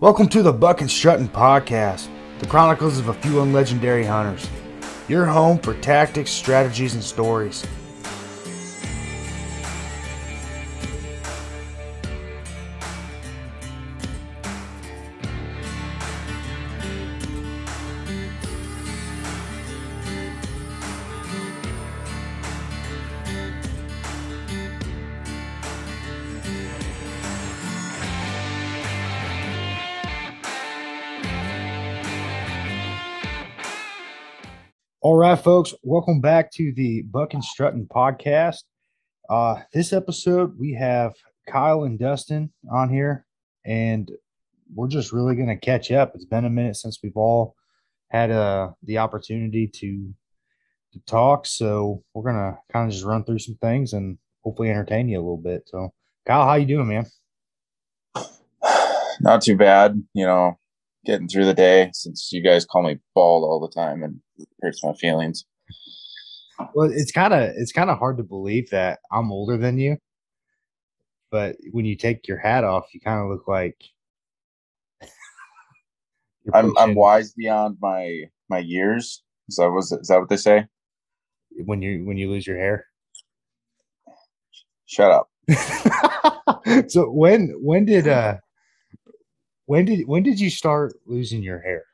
Welcome to the Buck and Strutton Podcast, the chronicles of a few unlegendary hunters. Your home for tactics, strategies, and stories. Folks, welcome back to the Buck and Strutton podcast. Uh, this episode, we have Kyle and Dustin on here, and we're just really going to catch up. It's been a minute since we've all had uh, the opportunity to to talk, so we're gonna kind of just run through some things and hopefully entertain you a little bit. So, Kyle, how you doing, man? Not too bad, you know, getting through the day since you guys call me bald all the time and it hurts my feelings. Well, it's kind of it's kind of hard to believe that I'm older than you, but when you take your hat off, you kind of look like I'm I'm wise beyond my my years. Is that was is that what they say? when you when you lose your hair. Shut up. so when when did uh when did when did you start losing your hair?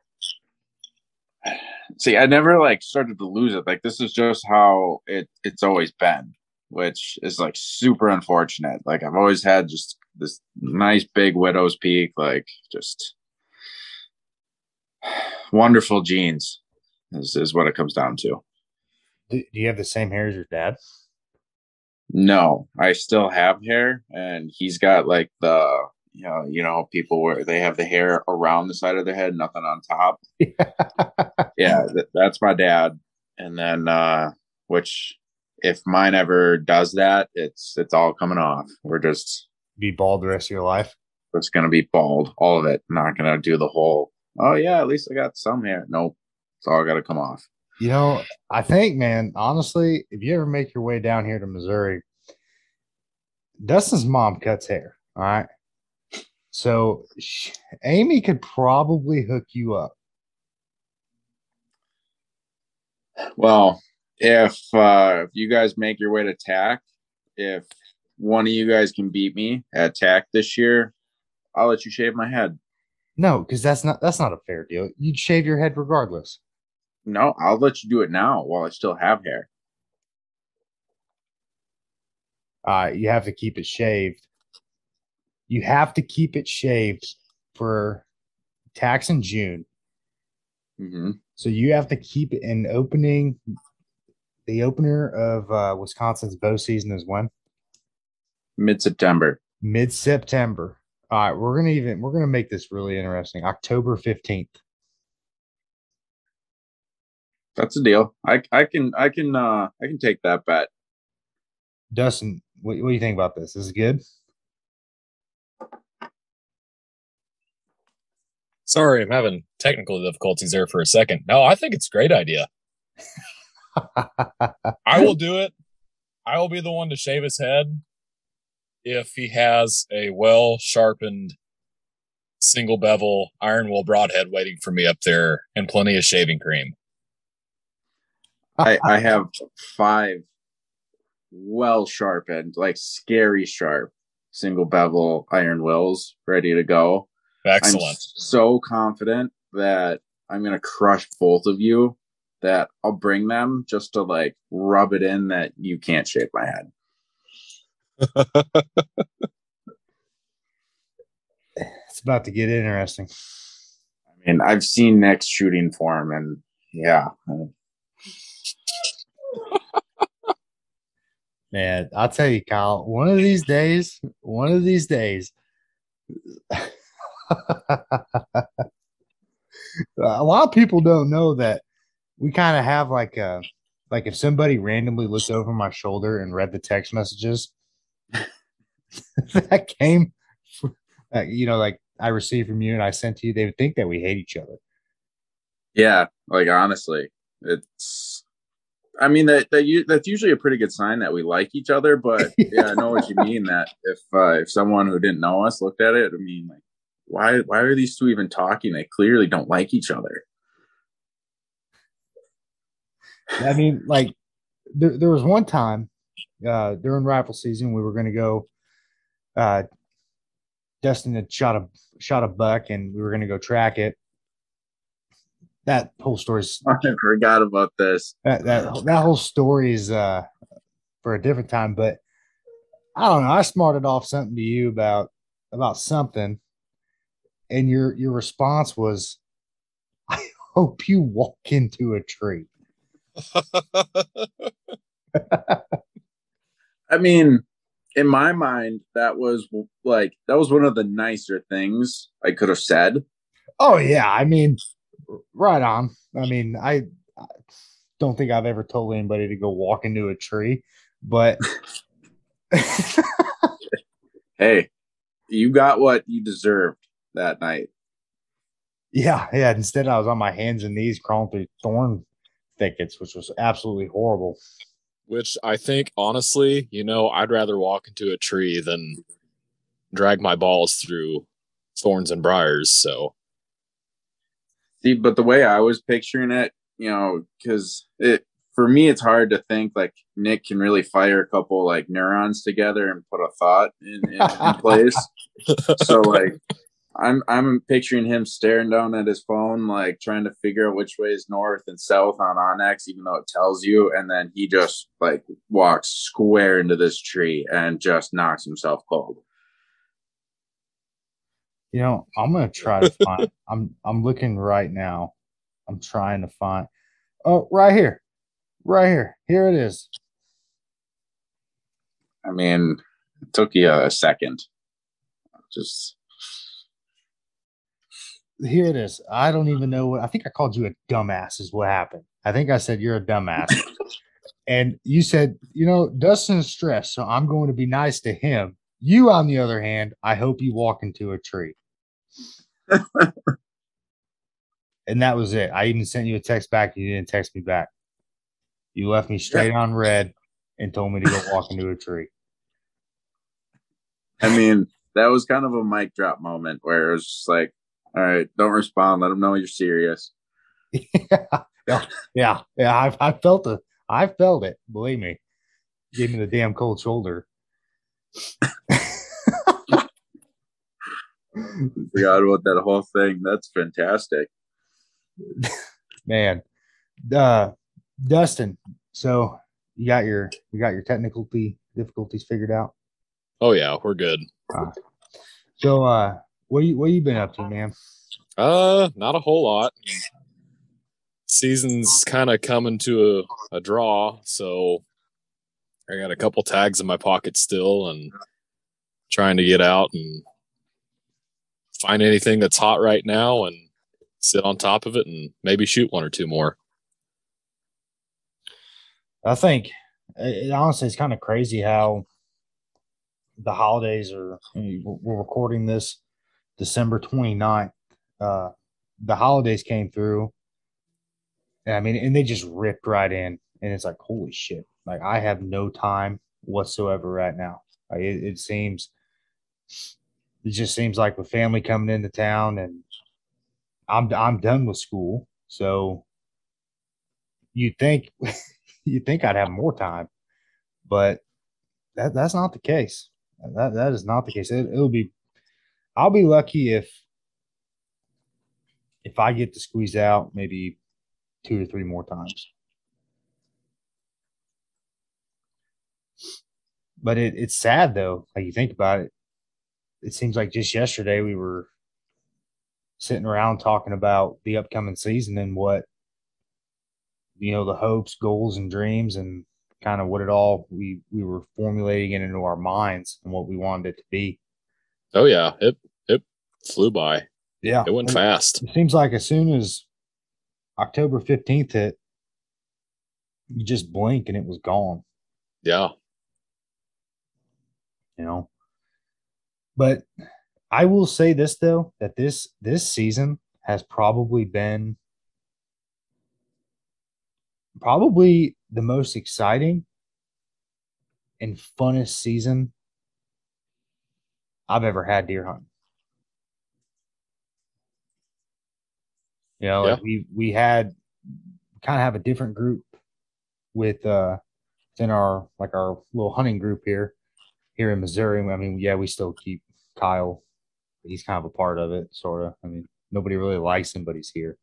See, I never like started to lose it. Like this is just how it it's always been, which is like super unfortunate. Like I've always had just this nice big widow's peak, like just wonderful genes is, is what it comes down to. Do, do you have the same hair as your dad? No, I still have hair, and he's got like the you know you know people where they have the hair around the side of their head, nothing on top. Yeah, th- that's my dad. And then, uh which if mine ever does that, it's it's all coming off. We're just Be bald the rest of your life. it's gonna be bald, all of it. Not gonna do the whole. Oh yeah, at least I got some hair. Nope, it's all got to come off. You know, I think, man, honestly, if you ever make your way down here to Missouri, Dustin's mom cuts hair. All right. So sh- Amy could probably hook you up. Well, if uh if you guys make your way to TAC, if one of you guys can beat me at TAC this year, I'll let you shave my head. No, because that's not that's not a fair deal. You'd shave your head regardless. No, I'll let you do it now while I still have hair. Uh, you have to keep it shaved. You have to keep it shaved for tax in June. hmm So you have to keep it in opening. The opener of uh, Wisconsin's bow season is when Mid September. mid September. All right, we're gonna even we're gonna make this really interesting. October fifteenth. That's a deal. I I can I can uh I can take that bet. Dustin, what, what do you think about this? This is good. Sorry, I'm having technical difficulties there for a second. No, I think it's a great idea. I will do it. I will be the one to shave his head if he has a well sharpened single bevel Iron Will broadhead waiting for me up there and plenty of shaving cream. I I have five well sharpened, like scary sharp single bevel iron wills ready to go. I'm so confident that I'm gonna crush both of you that I'll bring them just to like rub it in that you can't shave my head. it's about to get interesting. I mean, I've seen Nick's shooting form and yeah. Man, I'll tell you, Kyle, one of these days, one of these days, a lot of people don't know that we kind of have like a like if somebody randomly looked over my shoulder and read the text messages that came uh, you know like i received from you and i sent to you they would think that we hate each other Yeah, like honestly, it's. I mean that that you that's usually a pretty good sign that we like each other. But yeah, I know what you mean. That if uh, if someone who didn't know us looked at it, I mean, like why why are these two even talking? They clearly don't like each other. I mean, like there, there was one time uh, during rifle season we were going to go. Uh, Dustin had shot a shot a buck, and we were going to go track it. That whole story's. I forgot about this. That that that whole story is uh, for a different time, but I don't know. I smarted off something to you about about something, and your your response was, "I hope you walk into a tree." I mean, in my mind, that was like that was one of the nicer things I could have said. Oh yeah, I mean, right on. I mean, I, I don't think I've ever told anybody to go walk into a tree, but hey, you got what you deserved that night. Yeah, yeah. Instead, I was on my hands and knees crawling through thorn thickets, which was absolutely horrible. Which I think, honestly, you know, I'd rather walk into a tree than drag my balls through thorns and briars. So, see, but the way I was picturing it, you know, because it for me, it's hard to think like Nick can really fire a couple like neurons together and put a thought in, in, in place. so like I'm I'm picturing him staring down at his phone, like trying to figure out which way is north and south on onX, even though it tells you, and then he just like walks square into this tree and just knocks himself cold. You know, I'm gonna try to find. I'm I'm looking right now. I'm trying to find. Oh, right here, right here. Here it is. I mean, it took you a second. Just here it is. I don't even know what I think I called you a dumbass is what happened. I think I said you're a dumbass. and you said, you know, Dustin's stressed, so I'm going to be nice to him. You, on the other hand, I hope you walk into a tree. and that was it. I even sent you a text back. You didn't text me back. You left me straight on red and told me to go walk into a tree. I mean, that was kind of a mic drop moment where it was just like, all right, don't respond. Let them know you're serious. yeah, yeah, yeah. I've I felt it. I felt it. Believe me. Gave me the damn cold shoulder. Forgot about that whole thing. That's fantastic. Man, uh, Dustin. So you got your you got your technical difficulties figured out. Oh yeah, we're good. Uh, so uh, what you what you been up to, man? Uh, not a whole lot. Season's kind of coming to a, a draw, so I got a couple tags in my pocket still, and trying to get out and find anything that's hot right now, and sit on top of it, and maybe shoot one or two more. I think it, honestly, it's kind of crazy how the holidays are. We're recording this December 29th. Uh, the holidays came through. And I mean, and they just ripped right in. And it's like, holy shit. Like, I have no time whatsoever right now. Like, it, it seems, it just seems like with family coming into town and I'm, I'm done with school. So you think, you think I'd have more time, but that, that's not the case. That, that is not the case. It, it'll be I'll be lucky if if I get to squeeze out maybe two or three more times. But it, it's sad though, like you think about it. It seems like just yesterday we were sitting around talking about the upcoming season and what you know the hopes, goals, and dreams, and kind of what it all we we were formulating it into our minds and what we wanted it to be. Oh yeah, it it flew by. Yeah, it went fast. It seems like as soon as October fifteenth hit, you just blink and it was gone. Yeah, you know. But I will say this though that this this season has probably been probably the most exciting and funnest season I've ever had deer hunting. You know, like we we had kind of have a different group with uh in our like our little hunting group here here in Missouri. I mean, yeah, we still keep Kyle. He's kind of a part of it, sort of. I mean, nobody really likes him, but he's here.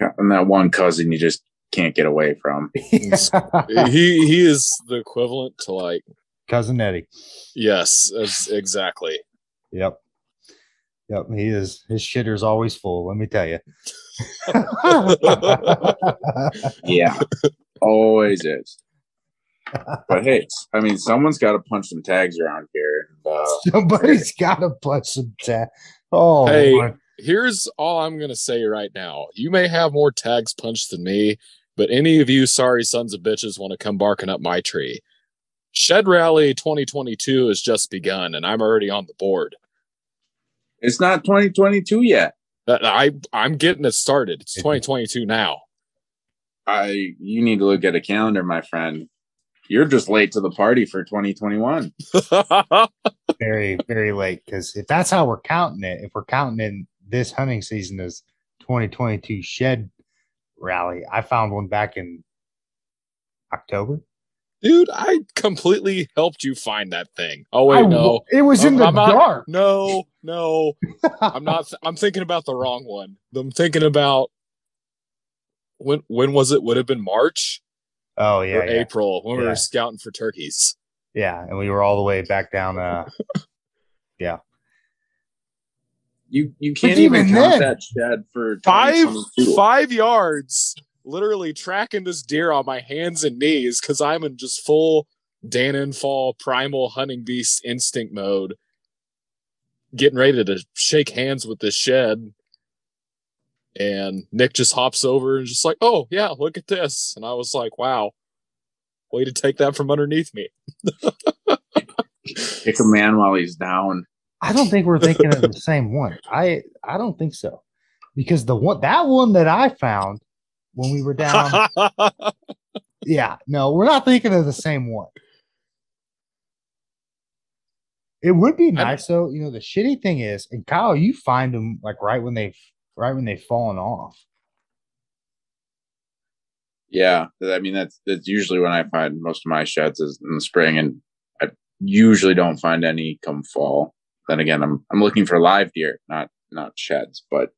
And that one cousin you just can't get away from. he he is the equivalent to like cousin Eddie. Yes, exactly. Yep. Yep, he is. His shitter's always full. Let me tell you. yeah, always is. But hey, I mean, someone's got to punch some tags around here. Uh, Somebody's got to punch some tags. Oh, hey, my. here's all I'm gonna say right now. You may have more tags punched than me, but any of you sorry sons of bitches want to come barking up my tree. Shed Rally 2022 has just begun, and I'm already on the board. It's not 2022 yet. Uh, I I'm getting it started. It's 2022 now. I you need to look at a calendar, my friend. You're just late to the party for 2021. very very late because if that's how we're counting it, if we're counting in this hunting season as 2022 shed rally, I found one back in October. Dude, I completely helped you find that thing. Oh wait, I, no, it was in I'm, the I'm dark. Not, no, no, I'm not. I'm thinking about the wrong one. I'm thinking about when. When was it? Would have been March. Oh yeah, yeah. April when yeah. we were scouting for turkeys. Yeah, and we were all the way back down. Uh, yeah. You you can't even, even count that shed for five five yards literally tracking this deer on my hands and knees because I'm in just full Dan Infalt primal hunting beast instinct mode, getting ready to shake hands with this shed. And Nick just hops over and just like, oh yeah, look at this. And I was like, wow, way to take that from underneath me. Kick a man while he's down. I don't think we're thinking of the same one. I I don't think so. Because the one that one that I found when we were down. yeah, no, we're not thinking of the same one. It would be nice though. You know, the shitty thing is, and Kyle, you find them like right when they've right when they've fallen off. Yeah, I mean that's that's usually when I find most of my sheds is in the spring, and I usually don't find any come fall. Then again, I'm I'm looking for live deer, not not sheds, but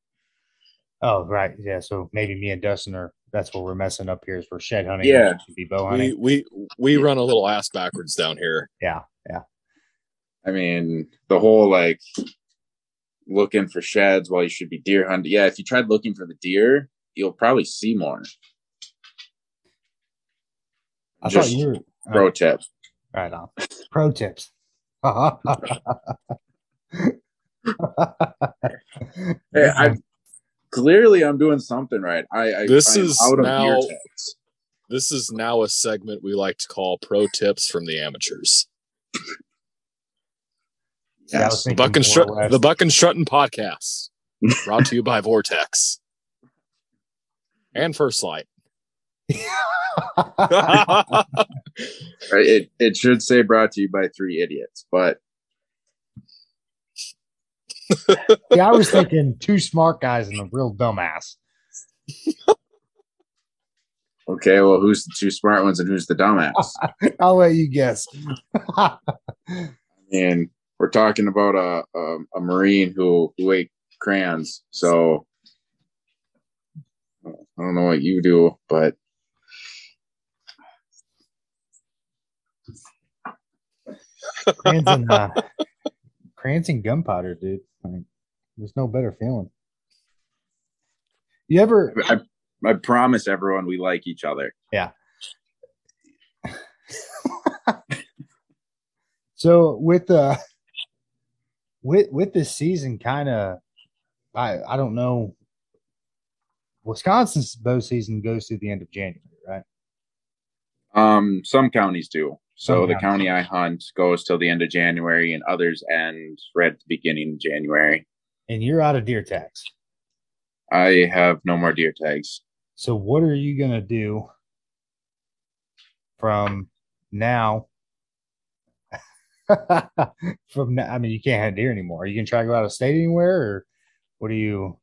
Oh, right. Yeah. So maybe me and Dustin are that's what we're messing up here is we're shed hunting. Yeah. Be bow hunting. We we we run a little ass backwards down here. Yeah. Yeah. I mean, the whole like looking for sheds while you should be deer hunting. Yeah, if you tried looking for the deer, you'll probably see more. I Just thought you were pro uh, tips. Right on. Pro tips. hey, I clearly I'm doing something right. I, I this is now this is now a segment we like to call pro tips from the amateurs. yes. the Buck and Strut- the Buck and Strutton podcast, brought to you by Vortex and First Lite. it it should say brought to you by three idiots, but yeah, I was thinking two smart guys and a real dumbass. okay, well, who's the two smart ones and who's the dumbass? I'll let you guess. and we're talking about a, a, a marine who who ate crayons. So I don't know what you do, but crayons and uh, crayons and gunpowder, dude. Like, there's no better feeling. You ever? I, I promise everyone we like each other. Yeah. so with the uh, with with this season, kind of, I I don't know. Wisconsin's bow season goes through the end of January, right? Um, some counties do. So the county I hunt goes till the end of January, and others end right at the beginning of January. And you're out of deer tags. I have no more deer tags. So what are you gonna do from now? from now, I mean, you can't hunt deer anymore. Are you gonna try to go out of state anywhere, or what are you? Are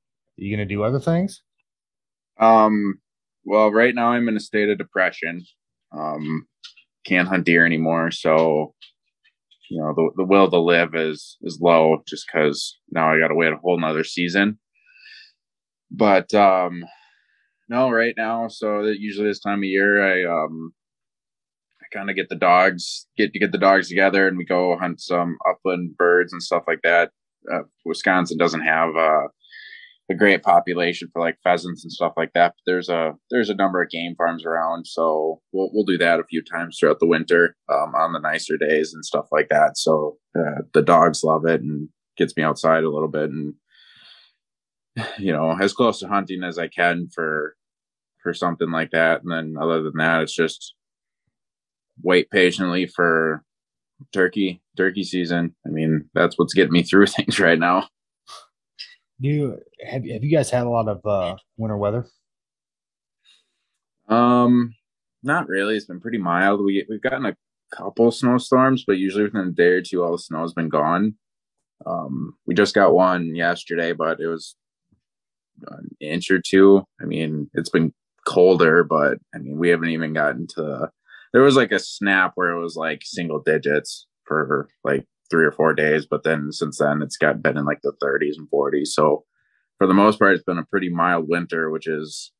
you gonna do other things? Um, well, right now I'm in a state of depression. Um, can't hunt deer anymore, so you know the the will to live is is low just because now I got to wait a whole nother season. But um, no, right now, so that usually this time of year, I um, I kind of get the dogs get to get the dogs together, and we go hunt some upland birds and stuff like that. Uh, Wisconsin doesn't have uh, a great population for like pheasants and stuff like that. But there's a there's a number of game farms around, so we'll we'll do that a few times throughout the winter um, on the nicer days and stuff like that. So uh, the dogs love it and gets me outside a little bit and you know as close to hunting as I can for for something like that. And then other than that, it's just wait patiently for turkey turkey season. I mean that's what's getting me through things right now. Do you have have you guys had a lot of uh, winter weather? Um, not really. It's been pretty mild. We we've gotten a couple snowstorms, but usually within a day or two, all the snow's been gone. Um, we just got one yesterday, but it was an inch or two. I mean, it's been colder, but I mean, we haven't even gotten to. There was like a snap where it was like single digits for like three or four days, but then since then it's got been in like the 30s and 40s. So for the most part, it's been a pretty mild winter, which is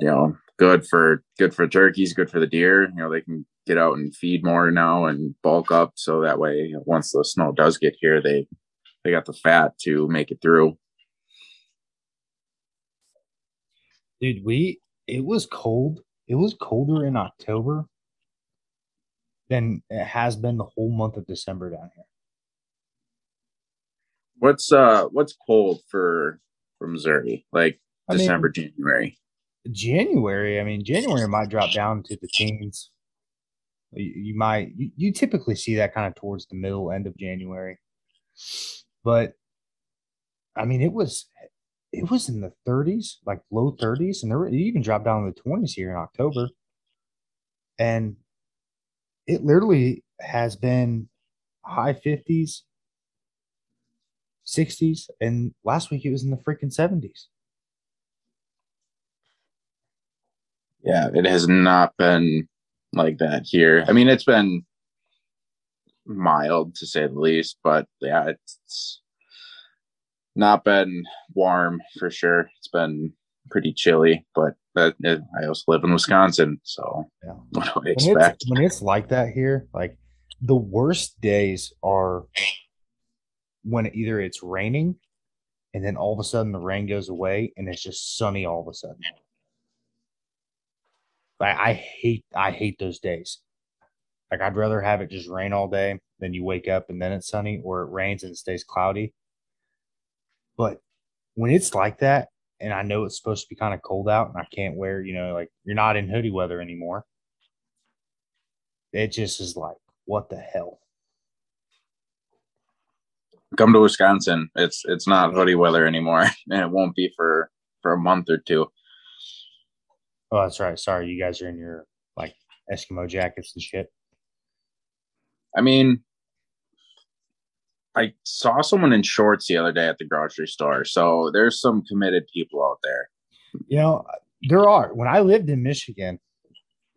you know good for good for turkeys, good for the deer. You know they can get out and feed more now and bulk up, so that way once the snow does get here, they they got the fat to make it through. Dude, we it was cold. It was colder in October than it has been the whole month of December down here. What's uh what's cold for for Missouri? Like I mean- December, January. January, I mean, January might drop down to the teens. You, you might, you, you typically see that kind of towards the middle end of January. But I mean, it was, it was in the 30s, like low 30s, and there were, it even dropped down to the 20s here in October. And it literally has been high 50s, 60s, and last week it was in the freaking 70s. Yeah, it has not been like that here. I mean, it's been mild to say the least, but yeah, it's not been warm for sure. It's been pretty chilly, but that I also live in Wisconsin, so Yeah. what do I when expect? it's, when it's like that here, like the worst days are when either it's raining and then all of a sudden the rain goes away and it's just sunny all of a sudden. Like I hate I hate those days. Like I'd rather have it just rain all day than you wake up and then it's sunny or it rains and it stays cloudy. But when it's like that and I know it's supposed to be kind of cold out and I can't wear, you know, like you're not in hoodie weather anymore it just is like, what the hell? Come to Wisconsin. It's it's not hoodie weather anymore, and it won't be for for a month or two. Oh, that's right. Sorry, you guys are in your like Eskimo jackets and shit. I mean, I saw someone in shorts the other day at the grocery store, so there's some committed people out there. You know, there are. When I lived in Michigan,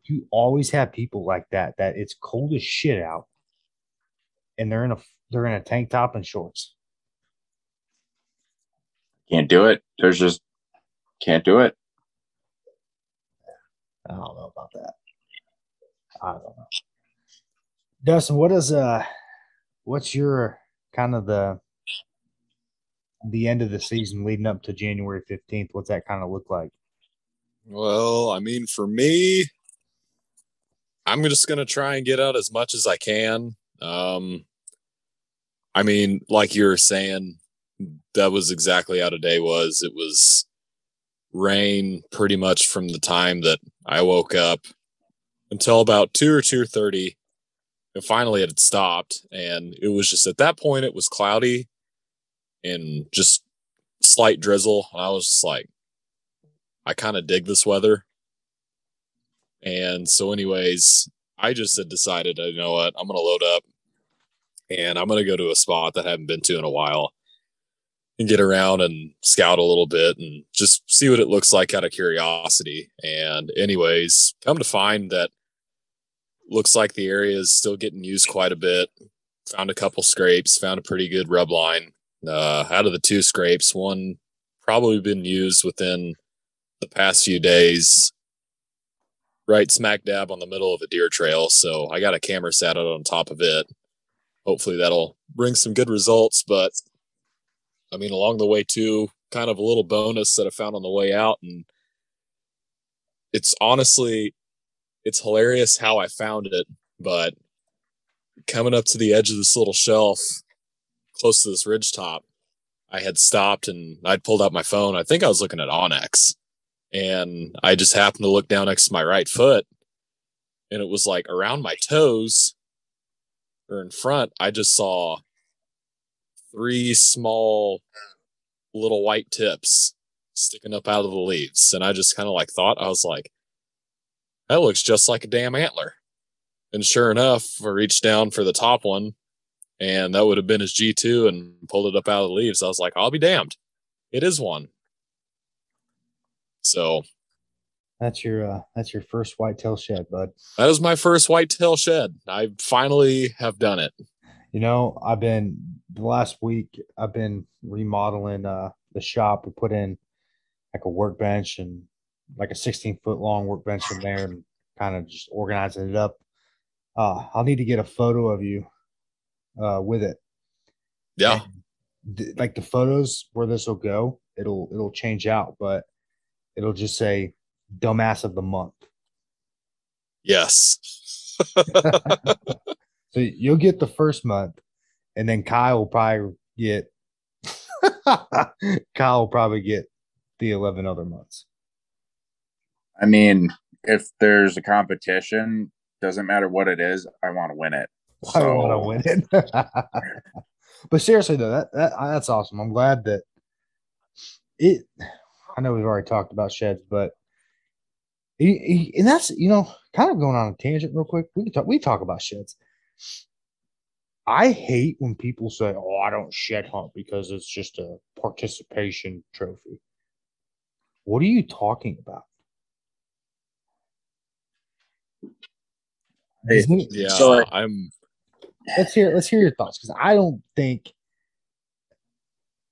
you always have people like that. That it's cold as shit out, and they're in a they're in a tank top and shorts. Can't do it. There's just can't do it. I don't know about that. I don't know. Dustin, what is uh, what's your kind of the the end of the season leading up to January fifteenth? What's that kind of look like? Well, I mean, for me, I'm just gonna try and get out as much as I can. Um, I mean, like you were saying, that was exactly how today was. It was rain pretty much from the time that I woke up until about two or two thirty. And finally, it had stopped, and it was just at that point it was cloudy and just slight drizzle. And I was just like, I kind of dig this weather. And so, anyways, I just had decided, you know what, I'm to load up and I'm to go to a spot that I haven't been to in a while. and get around and scout a little bit and just see what it looks like out of curiosity. And anyways, come to find that looks like the area is still getting used quite a bit. Found a couple scrapes, found a pretty good rub line. Uh, out of the two scrapes, one probably been used within the past few days, right smack dab on the middle of a deer trail. So I got a camera sat out on top of it. Hopefully that'll bring some good results. But I mean, along the way too, kind of a little bonus that I found on the way out. And it's honestly, it's hilarious how I found it, but coming up to the edge of this little shelf close to this ridge top, I had stopped and I'd pulled out my phone. I think I was looking at onX and I just happened to look down next to my right foot and it was like around my toes or in front, I just saw three small little white tips sticking up out of the leaves. And I just kind of like thought, I was like, that looks just like a damn antler. And sure enough, I reached down for the top one and that would have been his G2 and pulled it up out of the leaves. I was like, I'll be damned. It is one. So that's your uh that's your first whitetail shed, bud. That is my first whitetail shed. I finally have done it. You know, I've been the last week I've been remodeling uh the shop. We put in like a workbench and like a 16 foot long workbench in there and kind of just organizing it up. Uh I'll need to get a photo of you uh, with it. Yeah. Th- like the photos where this will go, it'll it'll change out, but it'll just say dumbass of the month. Yes. so you'll get the first month, and then Kyle will probably get Kyle will probably get the eleven other months. I mean, if there's a competition, doesn't matter what it is, I want to win it. I want to win it. but seriously though, that, that that's awesome. I'm glad that it. I know we've already talked about sheds, but he, he, and that's you know kind of going on a tangent real quick. We can talk. We talk about sheds. I hate when people say, "Oh, I don't shed hunt because it's just a participation trophy." What are you talking about? Yeah, so I'm let's hear let's hear your thoughts because I don't think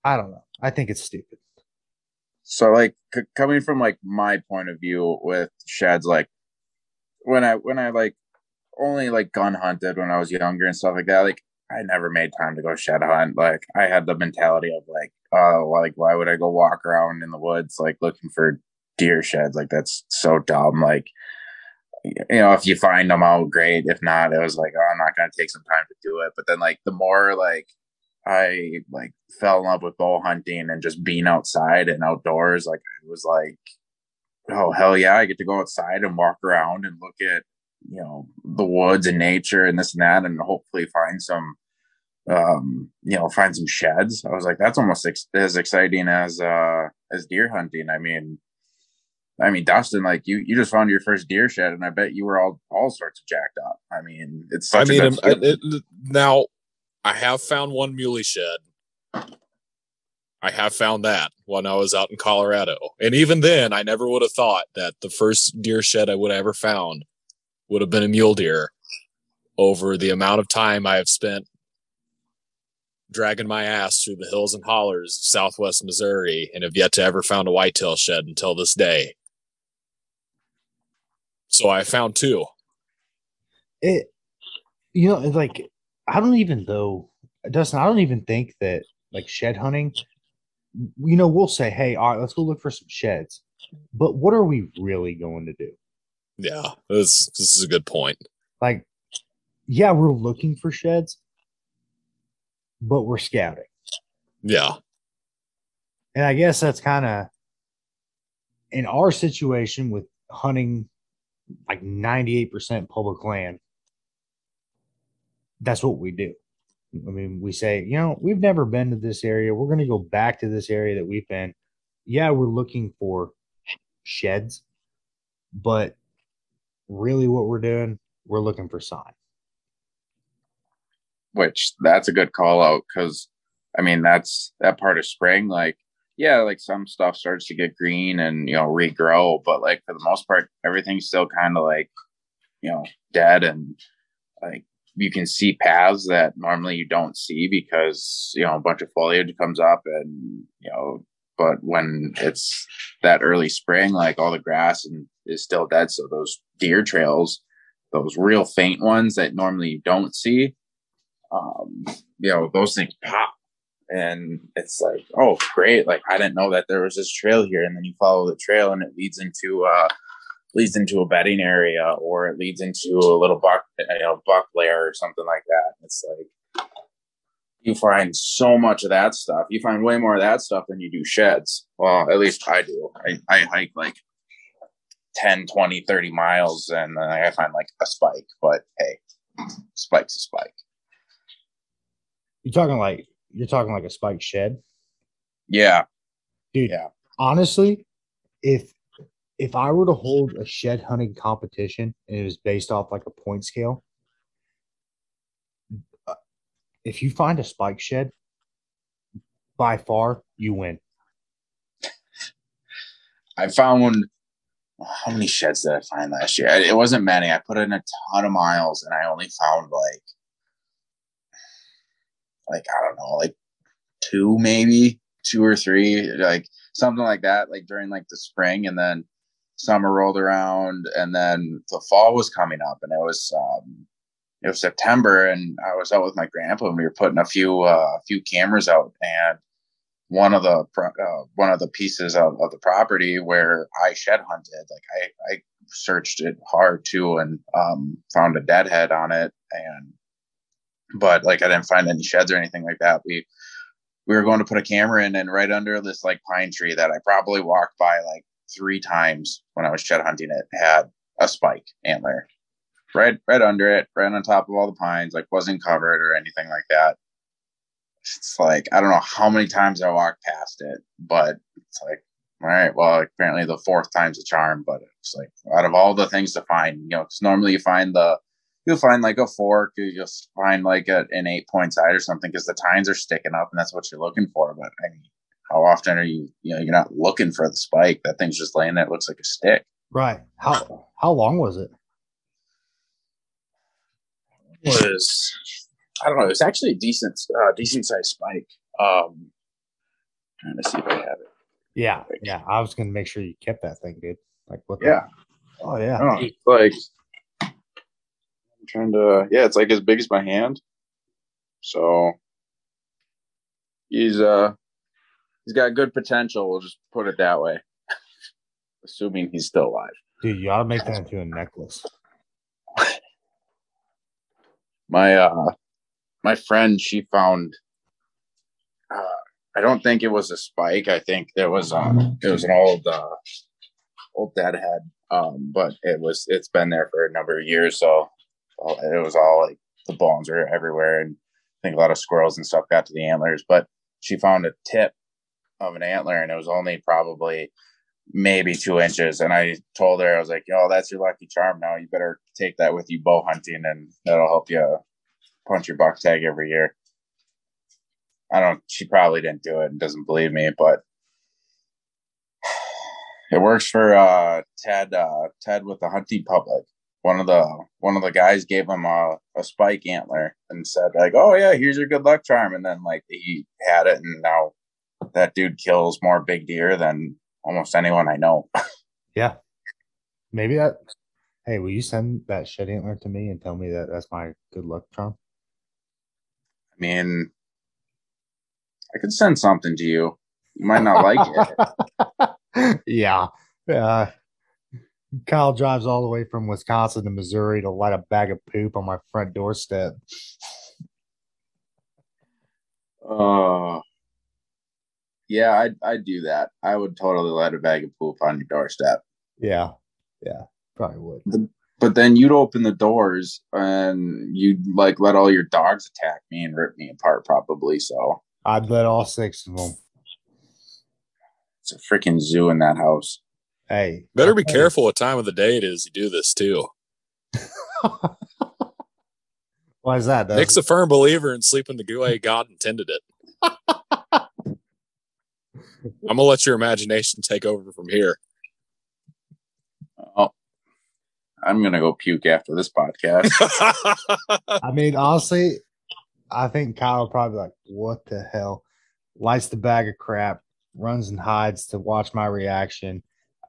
I don't know. I think it's stupid. So like c- coming from like my point of view with sheds, like when I when I like only like gun hunted when I was younger and stuff like that, like I never made time to go shed hunt. Like I had the mentality of like, oh, like why would I go walk around in the woods like looking for deer sheds? Like that's so dumb. Like you know, if you find them out, great. If not, it was like, oh, I'm not gonna take some time to do it. But then, like, the more like I like fell in love with bow hunting and just being outside and outdoors, like it was like, oh hell yeah, I get to go outside and walk around and look at you know the woods and nature and this and that, and hopefully find some um you know find some sheds i was like that's almost ex- as exciting as uh as deer hunting i mean I mean, Dustin, like you, you just found your first deer shed, and I bet you were all all sorts of jacked up. I mean, it's. I mean, it, now I have found one muley shed. I have found that when I was out in Colorado, and even then, I never would have thought that the first deer shed I would have ever found would have been a mule deer. Over the amount of time I have spent dragging my ass through the hills and hollers of Southwest Missouri, and have yet to ever found a whitetail shed until this day. So I found two. It, you know, it's like I don't even though Dustin, I don't even think that like shed hunting. You know, we'll say, "Hey, all right, let's go look for some sheds," but what are we really going to do? Yeah, this this is a good point. Like, yeah, we're looking for sheds, but we're scouting. Yeah, and I guess that's kind of in our situation with hunting like 98% public land. That's what we do. I mean, we say, you know, we've never been to this area. We're going to go back to this area that we've been. Yeah, we're looking for sheds, but really what we're doing, we're looking for sign. Which that's a good call out because I mean, that's that part of spring. Like, yeah, like some stuff starts to get green and you know regrow, but like for the most part, everything's still kind of like you know dead and like you can see paths that normally you don't see because you know a bunch of foliage comes up and you know but when it's that early spring like all the grass and is still dead so those deer trails those real faint ones that normally you don't see um you know those things pop and it's like oh great like i didn't know that there was this trail here. And then you follow the trail and it leads into uh leads into a bedding area or it leads into a little buck you know buck lair or something like that. It's like you find so much of that stuff. You find way more of that stuff than you do sheds. Well at least i do. I, I hike like 10 20 30 miles and then i find like a spike but hey spike's a spike. You're talking like you're talking like a spike shed, yeah dude. Yeah. Honestly, if if I were to hold a shed hunting competition and it was based off like a point scale, uh, if you find a spike shed, by far you win. I found how many sheds did I find last year? It wasn't many. I put in a ton of miles and I only found like like I don't know, like two maybe, two or three, like something like that, like during like the spring and then summer rolled around and then the fall was coming up and it was um it was September and I was out with my grandpa and we were putting a few uh, a few cameras out and one of the uh, one of the pieces of, of the property where I shed hunted like I I searched it hard too and um found a deadhead on it and but like I didn't find any sheds or anything like that we we were going to put a camera in and right under this like pine tree that I probably walked by like three times when I was shed hunting it had a spike antler right right under it, right on top of all the pines, like wasn't covered or anything like that. It's like I don't know how many times I walked past it, but it's like, all right, well, apparently the fourth time's a charm. But it's like out of all the things to find, you know, because normally you find the you'll find like a fork, you'll find like a, an eight point side or something because the tines are sticking up and that's what you're looking for. But I mean, how often are you, you know, you're not looking for the spike. That thing's just laying there. It looks like a stick. Right. How how long was it? was I don't know. It was actually a decent, uh, decent sized spike. Um, trying to see if I have it. Yeah, yeah. I was gonna make sure you kept that thing, dude. Like what? the- Yeah, Oh yeah. I don't know. It's like I'm trying to. Yeah, it's like as big as my hand. So he's uh he's got good potential. We'll just put it that way. Assuming he's still alive. Dude, you ought to make that into a necklace. my uh my friend she found uh i don't think it was a spike i think it was uh it was an old uh old deadhead um but it was it's been there for a number of years so it was all like the bones were everywhere and i think a lot of squirrels and stuff got to the antlers but she found a tip of an antler and it was only probably maybe two inches. And I told her, I was like, yo, that's your lucky charm now. You better take that with you bow hunting and that'll help you punch your buck tag every year. I don't, she probably didn't do it and doesn't believe me, but it works for uh, Ted, uh, Ted with the hunting public. One of the one of the guys gave him a, a spike antler and said like, "Oh yeah, here's your good luck charm." And then like he had it, and now that dude kills more big deer than almost anyone I know. Yeah. Maybe that. Hey, will you send that shed antler to me and tell me that that's my good luck charm? I mean, I could send something to you. You might not like it. yeah. Uh, Kyle drives all the way from Wisconsin to Missouri to light a bag of poop on my front doorstep. Uh, yeah, I'd, I'd do that. I would totally let a bag of poop on your doorstep. Yeah. Yeah. Probably would. But then you'd open the doors and you'd like let all your dogs attack me and rip me apart, probably. So I'd let all six of them. it's a freaking zoo in that house. Hey. Better be Hey. careful what time of the day it is you do this too. Why is that? Nick's a firm believer in sleeping the way God intended it. I'm gonna let your imagination take over from here. Oh, I'm gonna go puke after this podcast. I mean, honestly, I think Kyle probably like, "What the hell?" Lights the bag of crap, runs and hides to watch my reaction.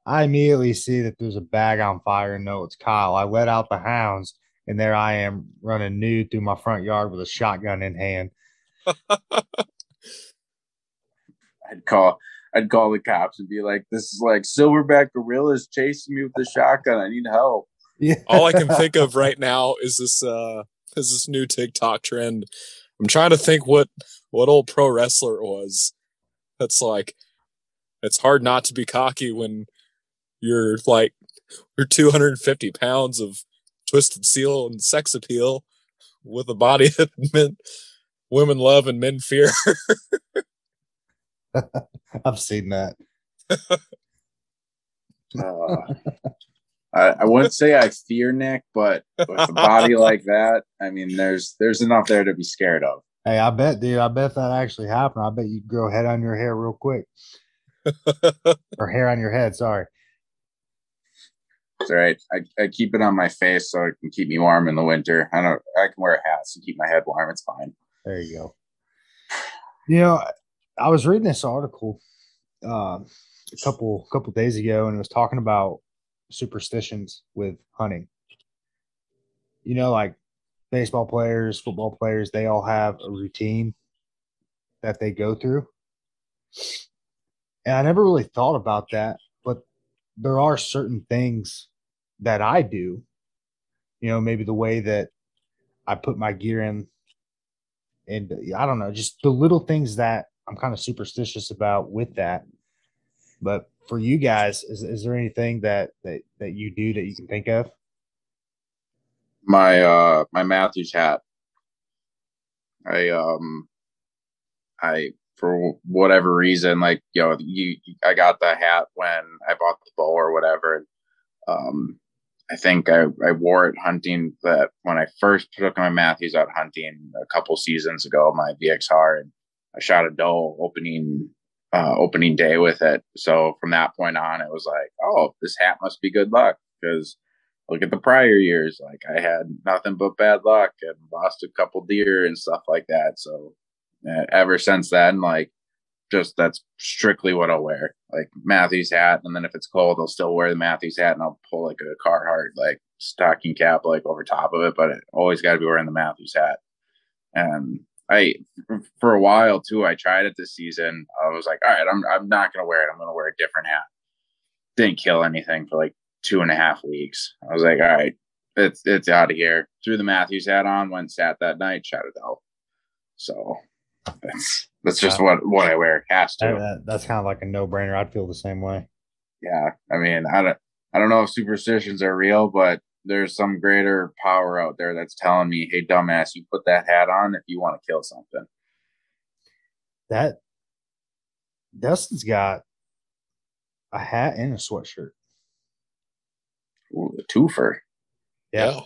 I immediately see that there's a bag on fire and know it's Kyle. I let out the hounds, and there I am running nude through my front yard with a shotgun in hand. I'd call I'd call the cops and be like, "This is like silverback gorillas chasing me with the shotgun. I need help." Yeah. All I can think of right now is this uh is this new TikTok trend. I'm trying to think what what old pro wrestler it was. That's like it's hard not to be cocky when you're like you're 250 pounds of twisted steel and sex appeal with a body that men, women love and men fear. I've seen that. Uh, I, I wouldn't say I fear Nick, but with a body like that, I mean, there's there's enough there to be scared of. Hey, I bet, dude. I bet that actually happened. I bet you grow head on your hair real quick, or hair on your head. Sorry. It's all right. I, I keep it on my face so it can keep me warm in the winter. I don't. I can wear a hat to keep my head warm. It's fine. There you go. You know, I was reading this article uh, a couple couple days ago, and it was talking about superstitions with hunting. You know, like baseball players, football players, they all have a routine that they go through. And I never really thought about that, but there are certain things that I do. You know, maybe the way that I put my gear in, and I don't know, just the little things that I'm kind of superstitious about with that. But for you guys, is, is there anything that, that that you do that you can think of? My uh my Mathews hat. I um I for whatever reason, like you know, you I got the hat when I bought the bow or whatever. Um I think I, I wore it hunting that when I first took my Mathews out hunting a couple seasons ago, my VXR and I shot a doe opening uh, opening day with it. So from that point on, it was like, oh, this hat must be good luck because look at the prior years. Like I had nothing but bad luck and lost a couple deer and stuff like that. So uh, ever since then, like just that's strictly what I'll wear. Like Mathews hat, and then if it's cold, I'll still wear the Mathews hat and I'll pull like a Carhartt like stocking cap like over top of it, but it always got to be wearing the Mathews hat. And I for a while too. I tried it this season. I was like, all right, I'm I'm not gonna wear it. I'm gonna wear a different hat. Didn't kill anything for like two and a half weeks. I was like, all right, it's it's out of here. Threw the Mathews hat on, went sat that night, shot it out. So that's that's just what what I wear. Has to. That, that's kind of like a no brainer. I'd feel the same way. Yeah, I mean, I don't I don't know if superstitions are real, but there's some greater power out there that's telling me, hey, dumbass, you put that hat on if you want to kill something. That Dustin's got a hat and a sweatshirt. Ooh, a twofer. Yeah.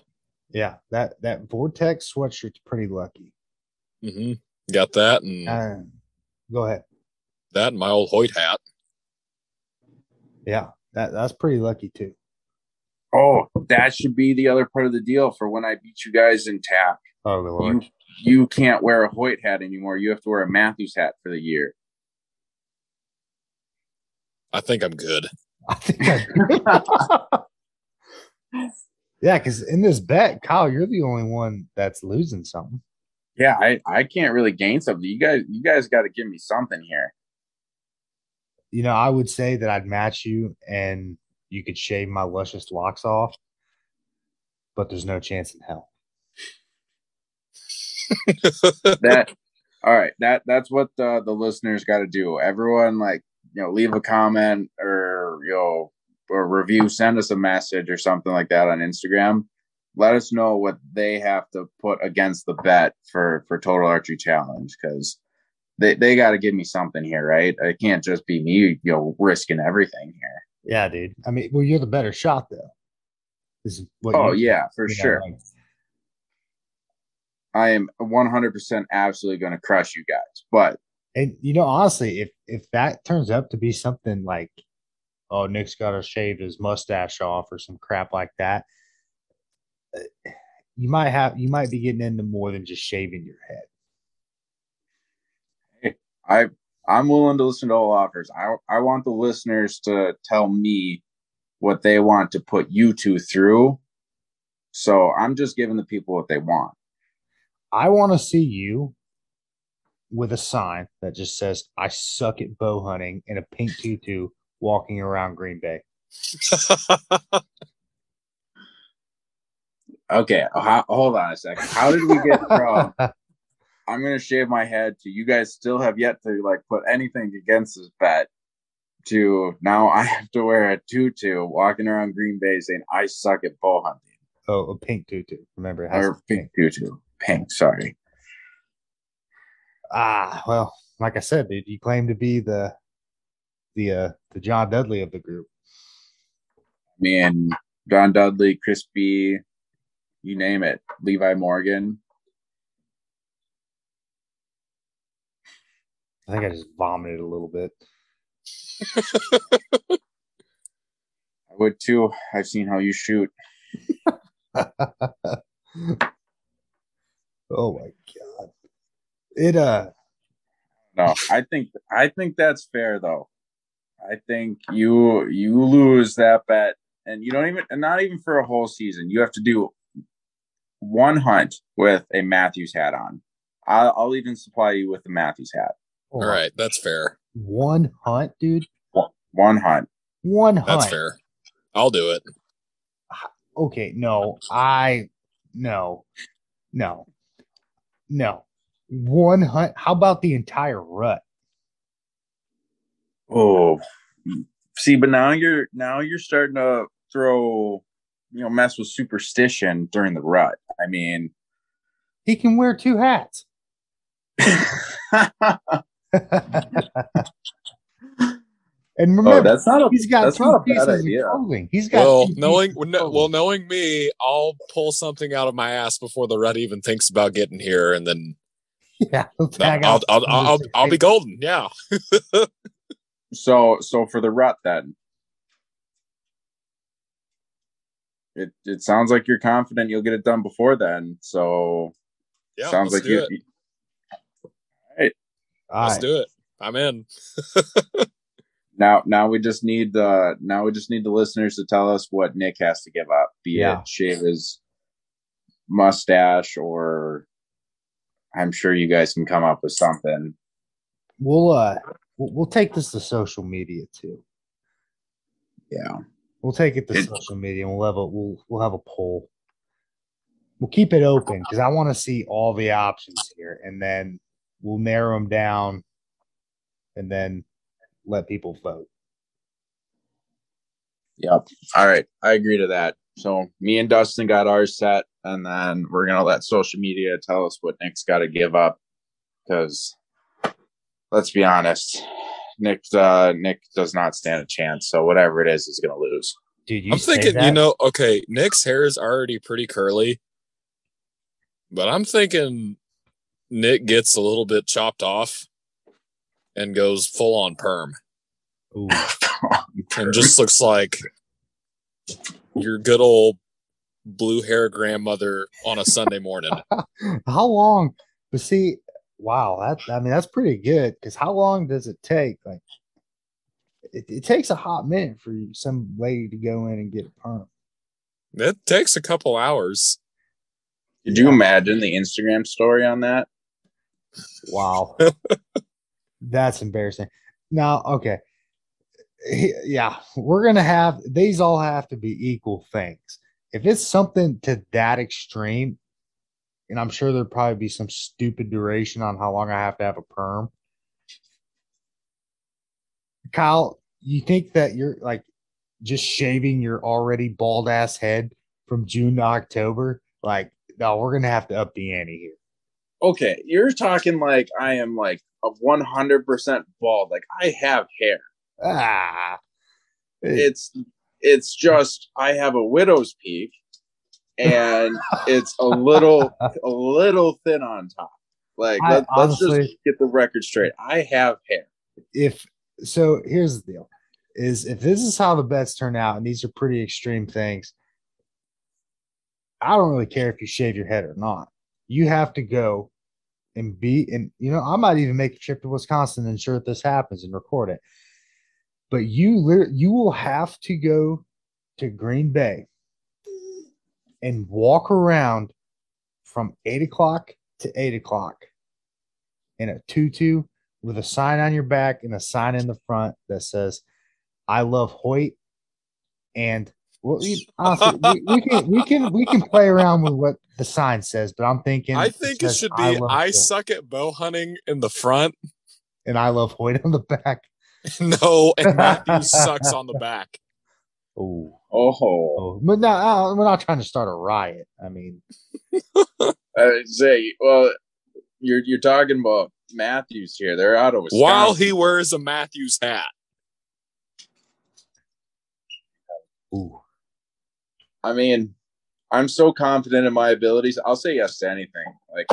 Yeah. That that Vortex sweatshirt's pretty lucky. Mm-hmm. Got that and uh, go ahead. That and my old Hoyt hat. Yeah, that that's pretty lucky too. Oh, that should be the other part of the deal for when I beat you guys in TAC. Oh, the Lord. You, you can't wear a Hoyt hat anymore. You have to wear a Mathews hat for the year. I think I'm good. I think I Yeah, because in this bet, Kyle, you're the only one that's losing something. Yeah, I, I can't really gain something. You guys you guys got to give me something here. You know, I would say that I'd match you and you could shave my luscious locks off, but there's no chance in hell. that all right that that's what the, the listeners got to do everyone like you know leave a comment or you know or review send us a message or something like that on instagram let us know what they have to put against the bet for for total archery challenge because they, they got to give me something here right it can't just be me you know risking everything here yeah, dude. I mean, well, you're the better shot though. This is what oh yeah, for sure. Like. I am 100% absolutely going to crush you guys, but And you know, honestly, if if that turns out to be something like, oh, Nick's got to shave his mustache off or some crap like that, you might have you might be getting into more than just shaving your head. I I'm willing to listen to all offers. I I want the listeners to tell me what they want to put you two through. So I'm just giving the people what they want. I want to see you with a sign that just says "I suck at bow hunting" in a pink tutu walking around Green Bay. okay, hold on a second. How did we get from I'm gonna shave my head to you guys still have yet to like put anything against this bet to now I have to wear a tutu walking around Green Bay saying I suck at bow hunting. Oh, a pink tutu. Remember, it has or pink, pink tutu. Pink. Sorry. Ah, well, like I said, dude, you claim to be the the uh the John Dudley of the group. Me and John Dudley, Crispy, you name it, Levi Morgan. I think I just vomited a little bit. I would too. I've seen how you shoot. oh my god. It uh no, I think I think that's fair though. I think you you lose that bet and you don't even and not even for a whole season. You have to do one hunt with a Mathews hat on. I'll, I'll even supply you with the Mathews hat. All right, that's fair. One hunt, dude. One, one hunt. One hunt. That's fair. I'll do it. Okay, no, I no, no, no. One hunt. How about the entire rut? Oh, see, but now you're now you're starting to throw, you know, mess with superstition during the rut. I mean, he can wear two hats. And oh, remember, oh, that's not a, he's got that's two not a pieces bad idea. of clothing. He's got well, knowing well, knowing me, I'll pull something out of my ass before the rut even thinks about getting here, and then yeah, I'll I'll, I'll, I'll, I'll, be golden. Yeah. so so for the rut then, it it sounds like you're confident you'll get it done before then. So yeah, sounds like you. It. All right, let's do it. I'm in. now now we just need the now we just need the listeners to tell us what Nick has to give up, be yeah. it shave his mustache or I'm sure you guys can come up with something. We'll uh we'll, we'll take this to social media too. Yeah. We'll take it to it, social media and we'll have a we'll we'll have a poll. We'll keep it open because I want to see all the options here and then we'll narrow them down and then let people vote. Yep. All right. I agree to that. So me and Dustin got ours set, and then we're gonna let social media tell us what Nick's got to give up. Because let's be honest, Nick uh, Nick does not stand a chance. So whatever it is, he's gonna lose. Dude, I'm thinking, that? you know, okay, Nick's hair is already pretty curly, but I'm thinking Nick gets a little bit chopped off and goes full on perm. and just looks like your good old blue hair grandmother on a Sunday morning. how long? But see, wow, that I mean that's pretty good because how long does it take? Like, it, it, takes a hot minute for some lady to go in and get a perm. It takes a couple hours. Did you imagine the Instagram story on that? Wow. That's embarrassing. Now, okay. Yeah, we're going to have these all have to be equal things. If it's something to that extreme, and I'm sure there'd probably be some stupid duration on how long I have to have a perm. Kyle, you think that you're like just shaving your already bald ass head from June to October? Like, no, we're gonna have to up the ante here. Okay, you're talking like I am like of 100% bald. Like I have hair. Ah. It's it's just I have a widow's peak and it's a little a little thin on top. Like I let, us just get the record straight. I have hair. if so here's the deal is if this is how the bets turn out and these are pretty extreme things i don't really care if you shave your head or not you have to go and be and you know i might even make a trip to wisconsin and ensure that this happens and record it but you you will have to go to green bay and walk around from eight o'clock to eight o'clock in a tutu with a sign on your back and a sign in the front that says "I love Hoyt." And well, we, honestly, we, we can we can we can play around with what the sign says, but I'm thinking I think it says, should be love I suck at bow hunting in the front. and I love Hoyt on the back. no, and Matthew sucks on the back. Oh, Oh, oh, but no, uh, we're not trying to start a riot. I mean, I say, well, you're you're talking about Mathews here. They're out of Wisconsin. While he wears a Mathews hat. ooh, I mean, I'm so confident in my abilities. I'll say yes to anything. Like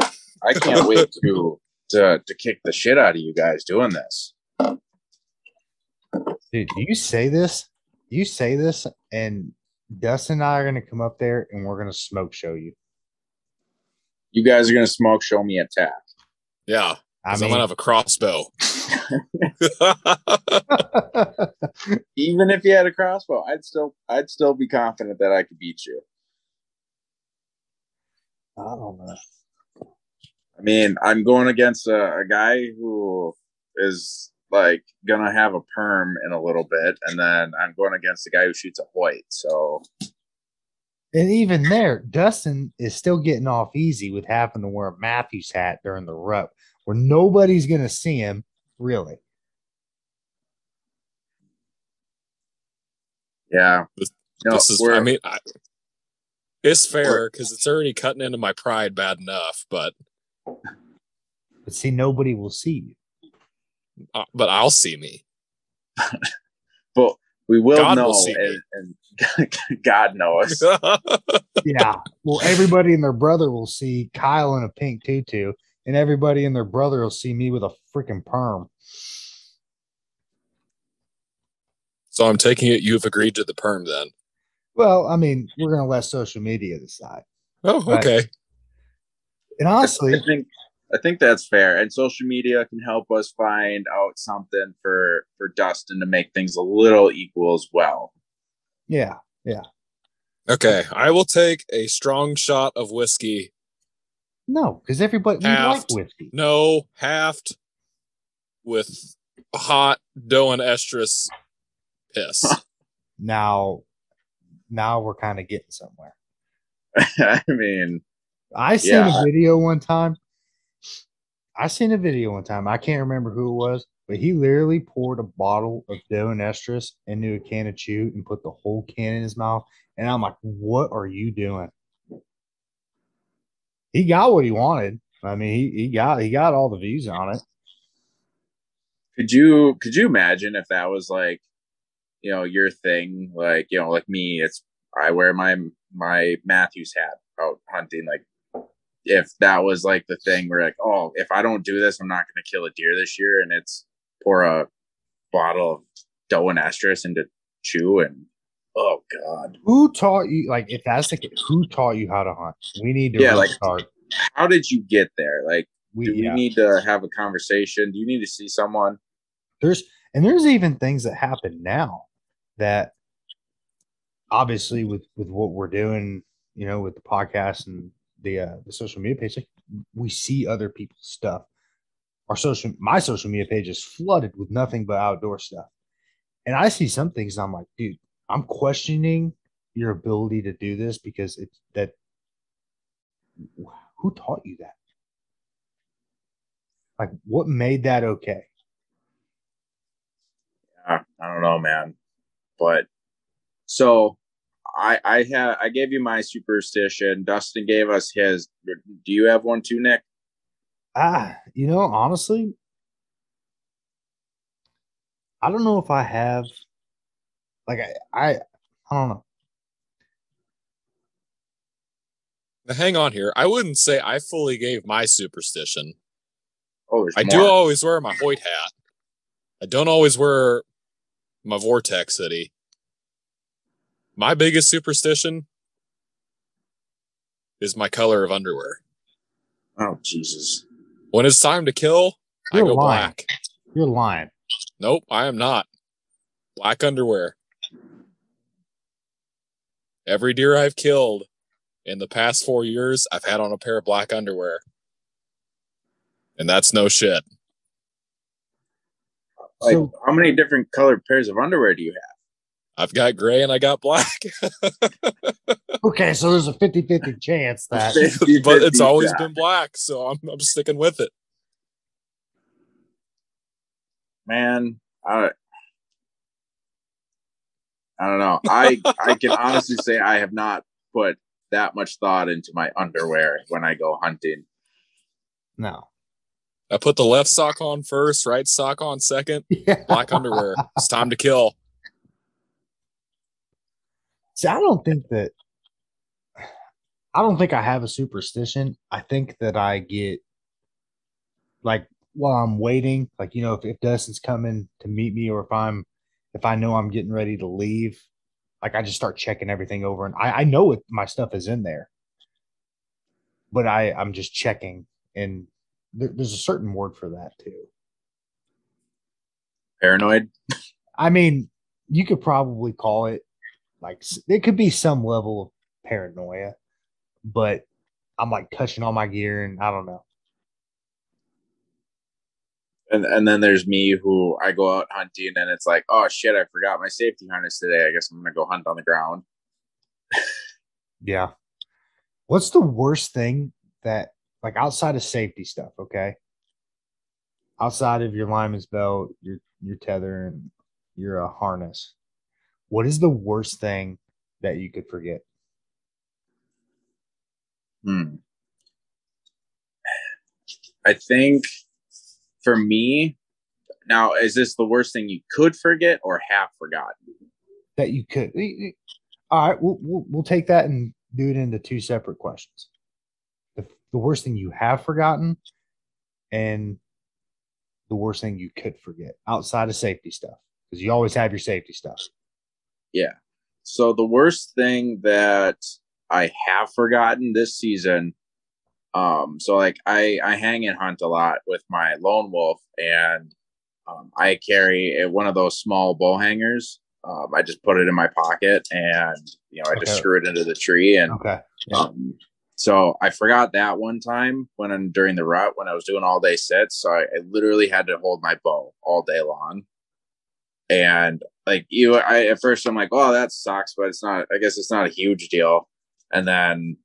I can't wait to to to kick the shit out of you guys doing this. dude, do you say this, you say this, and Dustin and I are gonna come up there and we're gonna smoke show you. You guys are gonna smoke show me at TAC. Yeah. I 'cause mean, I'm gonna have a crossbow. Even if you had a crossbow, I'd still I'd still be confident that I could beat you. I don't know. I mean, I'm going against a, a guy who is like gonna have a perm in a little bit, and then I'm going against the guy who shoots a Hoyt. So And even there, Dustin is still getting off easy with having to wear a Mathews hat during the rut, where nobody's gonna see him really. yeah, This- No, this is, I mean, I, it's fair because it's already cutting into my pride bad enough, but But see, nobody will see you. Uh, but I'll see me. but we will God know, will see and, and God knows. Yeah. well, everybody and their brother will see Kyle in a pink tutu, and everybody and their brother will see me with a freaking perm. so I'm taking it you've agreed to the perm then. Well, I mean, we're gonna let social media decide. Oh, Right. okay. And honestly, I think I think that's fair, and social media can help us find out something for for Dustin to make things a little equal as well. yeah, Yeah. Okay. I will take a strong shot of whiskey. no, because everybody we like whiskey. No, halved with hot doe and estrus piss. Now, now we're kind of getting somewhere. I mean, I seen Yeah. a video one time. I seen a video one time. I can't remember who it was, but he literally poured a bottle of and estrus into a can of chew and put the whole can in his mouth. And I'm like, what are you doing? He got what he wanted. I mean, he, he got he got all the views on it. could you could you imagine if that was like, you know, your thing? Like, you know, like me, it's I wear my my Mathews hat out hunting. Like, if that was like the thing where like, oh, if I don't do this, I'm not going to kill a deer this year, and it's pour a bottle of doe and estrus into chew and oh god Who taught you like if that's the case, who taught you how to hunt? We need to Yeah, like- restart. how did you get there like we, do we yeah. need to have a conversation do you need to see someone there's and there's even things that happen now that obviously with with what we're doing you know with the podcast and the uh the social media page like we see other people's stuff. Our social my social media page is flooded with nothing but outdoor stuff. And i see some things i'm like dude i'm questioning your ability to do this because it's that who taught you that? Like what made that okay? I don't know man. But so i i have i gave you my superstition dustin gave us his do you have one too nick Ah, you know, honestly, I don't know if I have like I I, I don't know. Now, hang on here. I wouldn't say I fully gave my superstition. Oh, I there's do always wear my Hoyt hat. I don't always wear my Vortex hoodie. My biggest superstition is my color of underwear. Oh Jesus! When it's time to kill, I You're go lying. black. You're lying. Nope, I am not. Black underwear. Every deer I've killed in the past four years, I've had on a pair of black underwear. And that's no shit. Like, So- how many different colored pairs of underwear do you have? I've got gray and I got black. Okay, so there's a 50-50 chance that but it's always shot. been black, so I'm I'm sticking with it. man. I I don't know. I I can honestly say I have not put that much thought into my underwear when I go hunting. no. I put the left sock on first, right sock on second, Yeah. black underwear. It's time to kill. See, I don't think that I don't think I have a superstition. I think that I get like while I'm waiting, like you know, if, if Dustin's coming to meet me or if I'm if I know I'm getting ready to leave, like I just start checking everything over and I, I know it my stuff is in there. But I, I'm just checking and there, there's a certain word for that too. Paranoid. I mean, you could probably call it like it could be some level of paranoia, but I'm like touching all my gear and I don't know. And and then there's me who I go out hunting and it's like, oh shit, I forgot my safety harness today. I guess I'm gonna go hunt on the ground. Yeah. What's the worst thing that like outside of safety stuff, okay? Outside of your lineman's belt, your your tether and your uh, harness. What is the worst thing that you could forget? Hmm. I think for me, now is this the worst thing you could forget or have forgotten? that you could. All right, we'll, we'll we'll take that and do it into two separate questions. The, the worst thing you have forgotten, and the worst thing you could forget outside of safety stuff, because you always have your safety stuff. Yeah. So the worst thing that I have forgotten this season, um, so like I I hang and hunt a lot with my lone wolf, and um, I carry a, one of those small bow hangers. Um, I just put it in my pocket, and you know I just Okay. screw it into the tree, and Okay. Yeah. um, so I forgot that one time when I'm during the rut when I was doing all day sits. So I, I literally had to hold my bow all day long. And like you, I at first I'm like, oh, that sucks, but it's not. I guess it's not a huge deal. And then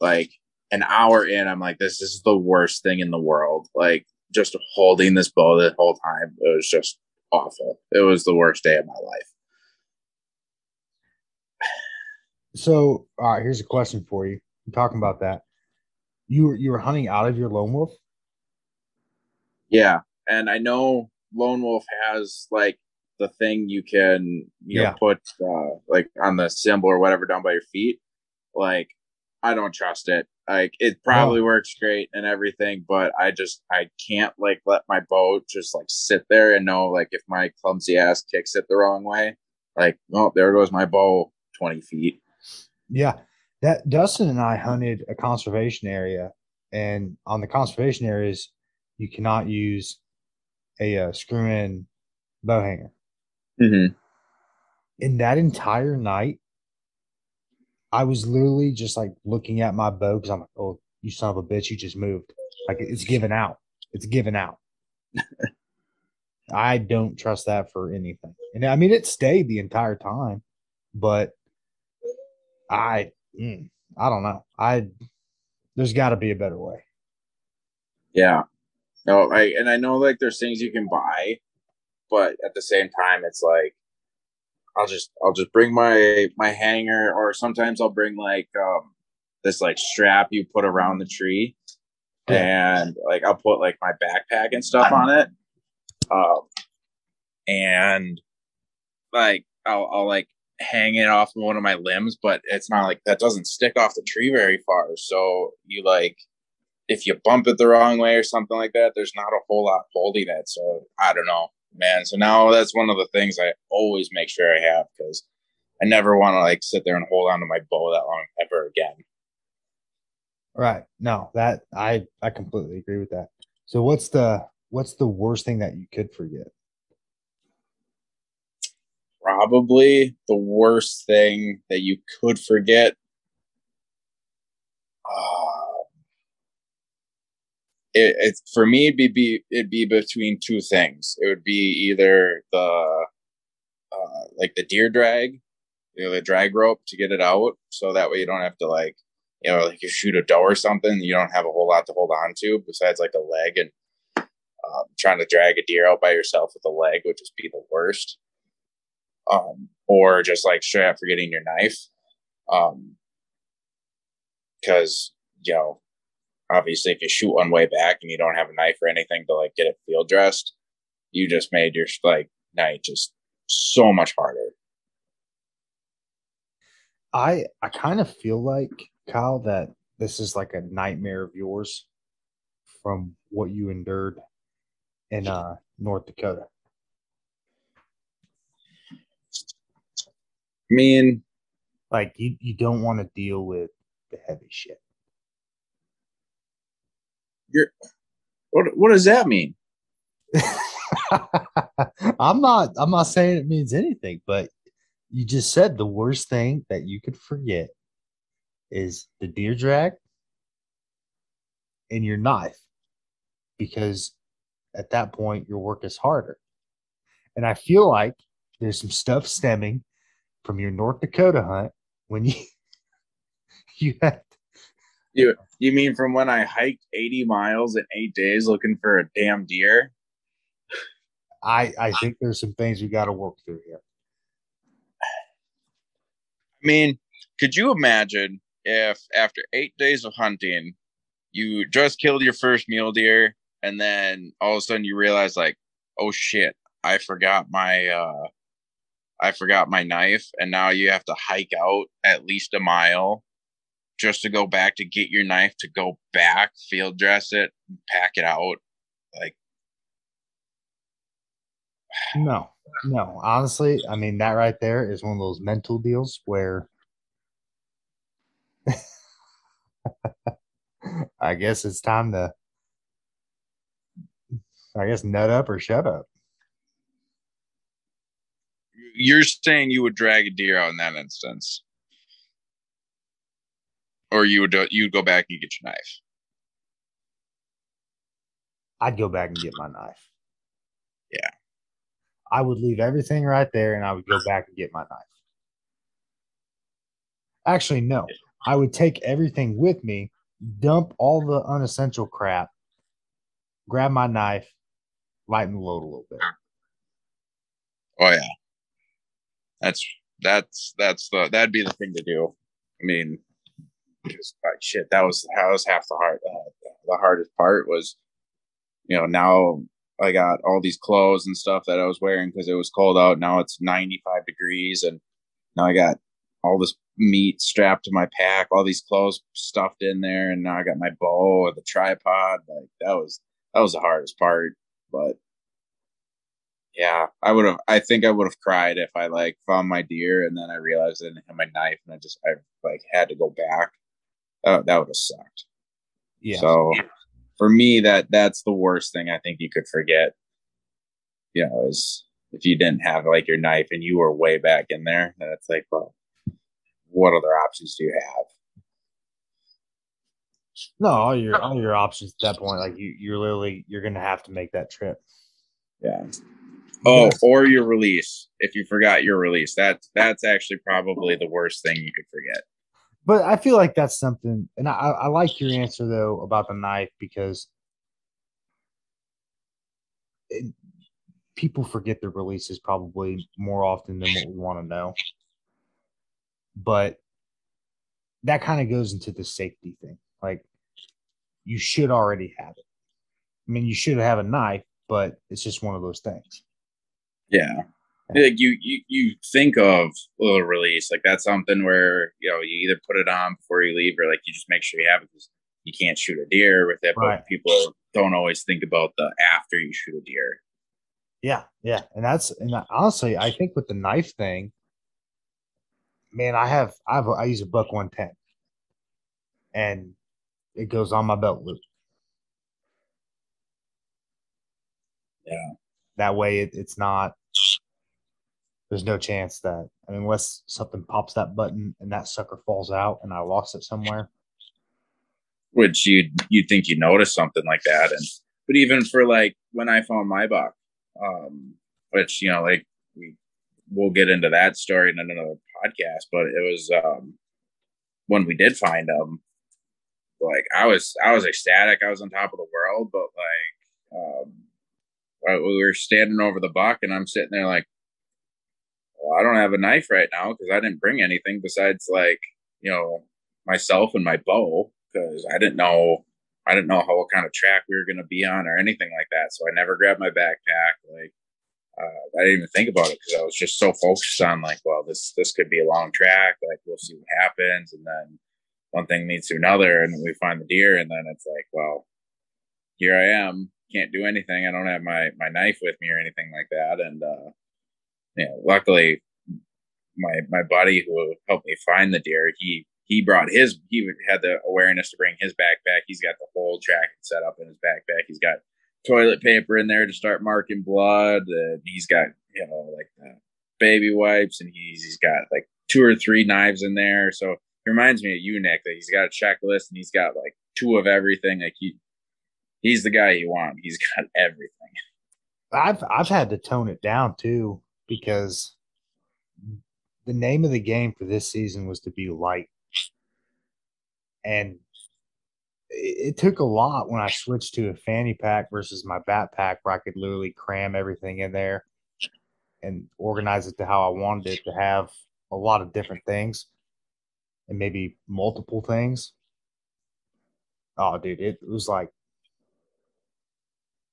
like an hour in, I'm like, this is the worst thing in the world. Like just holding this bow the whole time, it was just awful. It was the worst day of my life. So, all right, here's a question for you. I'm talking about that. You were you were hunting out of your lone wolf. Yeah, and I know Lone Wolf has like the thing you can you Yeah. know put uh, like on the symbol or whatever down by your feet. Like I don't trust it. Like it probably works great and everything, but I just I can't like let my bow just like sit there and know like if my clumsy ass kicks it the wrong way, like oh there goes my bow twenty feet. Yeah, that Dustin and I hunted a conservation area, and on the conservation areas, you cannot use a uh, screw-in bow hanger. Mm-hmm. In that entire night, I was literally just like looking at my bow because I'm like, "Oh, you son of a bitch! You just moved. Like it's given out. It's given out." I don't trust that for anything, and I mean it stayed the entire time, but I, mm, I don't know. I there's got to be a better way. Yeah. No, I and I know like there's things you can buy, but at the same time it's like I'll just I'll just bring my my hanger or sometimes I'll bring like um this like strap you put around the tree and like I'll put like my backpack and stuff on it. Um and like I'll I'll like hang it off one of my limbs, but it's not like that doesn't stick off the tree very far. So you like if you bump it the wrong way or something like that, there's not a whole lot holding it. So I don't know, man. So now that's one of the things I always make sure I have because I never want to like sit there and hold on to my bow that long ever again. Right. No, that I I completely agree with that. So what's the what's the worst thing that you could forget? Probably the worst thing that you could forget. Uh, it, it's for me it'd be, be it'd be between two things. It would be either the uh, like the deer drag, you know, the drag rope to get it out, so that way you don't have to like you know, like you shoot a doe or something, you don't have a whole lot to hold on to besides like a leg and um, trying to drag a deer out by yourself with a leg would just be the worst. Um, or just like straight up forgetting your knife. Um, cause, you know, obviously if you shoot one way back and you don't have a knife or anything to like get it field dressed, you just made your like night just so much harder. I I kind of feel like Kyle that this is like a nightmare of yours from what you endured in uh, North Dakota? I mean, like you, you don't want to deal with the heavy shit. You're what what does that mean? I'm not I'm not saying it means anything, but you just said the worst thing that you could forget is the deer drag and your knife because at that point your work is harder. And I feel like there's some stuff stemming from your North Dakota hunt when you you had you you mean from when I hiked 80 miles in 8 days looking for a damn deer? I I think there's some things we got to work through here. I mean, could you imagine if after 8 days of hunting you just killed your first mule deer and then all of a sudden you realize like oh shit i forgot my uh i forgot my knife and now you have to hike out at least a mile just to go back to get your knife to go back field dress it pack it out. Like no no. Honestly i mean that right there is one of those mental deals where i guess it's time to I guess nut up or shut up. You're saying you would drag a deer out in that instance, or you would you'd go back and get your knife. I'd go back and get my knife. Yeah, I would leave everything right there, and I would go back and get my knife. Actually, no, I would take everything with me, dump all the unessential crap, grab my knife, lighten the load a little bit. Oh yeah, that's that's that's the that'd be the thing to do. I mean, like shit, that was that was half the hard uh, the hardest part was, you know, now I got all these clothes and stuff that I was wearing because it was cold out. Now it's 95 degrees, and now I got all this meat strapped to my pack, all these clothes stuffed in there, and now I got my bow, and the tripod. Like that was that was the hardest part. But yeah, I would have. I think I would have cried if I like found my deer and then I realized I didn't have my knife and I just I like had to go back. Uh, that would have sucked. Yeah. So for me, that that's the worst thing I think you could forget. You know, is if you didn't have like your knife and you were way back in there, then it's like, well, what other options do you have? No, all your all your options at that point, like you, you're literally you're gonna have to make that trip. Yeah. Oh, or your release. If you forgot your release, that's that's actually probably the worst thing you could forget. But I feel like that's something, and I, I like your answer though about the knife because it, people forget their releases probably more often than what we want to know. But that kind of goes into the safety thing. Like you should already have it. I mean, you should have a knife, but it's just one of those things. Yeah. Like you, you, you think of a release like that's something where you know you either put it on before you leave or like you just make sure you have it because you can't shoot a deer with it, Right. but people don't always think about the after you shoot a deer. Yeah, yeah, and that's and honestly, I think with the knife thing, man, I have I have a, I use a buck one ten, and it goes on my belt loop. Yeah. that way it, it's not. There's no chance that I mean, unless something pops that button and that sucker falls out and I lost it somewhere. Which you you'd think you notice something like that, and but even for like when I found my buck, um, which you know, like we we'll get into that story in another podcast, but it was um when we did find them, like I was I was ecstatic, I was on top of the world, but like um we were standing over the buck, and I'm sitting there like, well, I don't have a knife right now because I didn't bring anything besides like you know myself and my bow because I didn't know I didn't know how what kind of track we were going to be on or anything like that. So I never grabbed my backpack. Like uh, I didn't even think about it because I was just so focused on like, well, this this could be a long track. Like we'll see what happens, and then one thing leads to another, and we find the deer, and then it's like, well, here I am, can't do anything. I don't have my my knife with me or anything like that, and uh, you know, luckily, my my buddy who helped me find the deer, he he brought his he had the awareness to bring his backpack. He's got the whole track set up in his backpack. He's got toilet paper in there to start marking blood. And he's got you know like baby wipes, and he's he's got like two or three knives in there. So it reminds me of you, Nick, that he's got a checklist and he's got like two of everything. Like he he's the guy you want. He's got everything. I've I've had to tone it down too because the name of the game for this season was to be light, and it, it took a lot when I switched to a fanny pack versus my backpack, where I could literally cram everything in there and organize it to how I wanted it to have a lot of different things and maybe multiple things. Oh, dude, it was like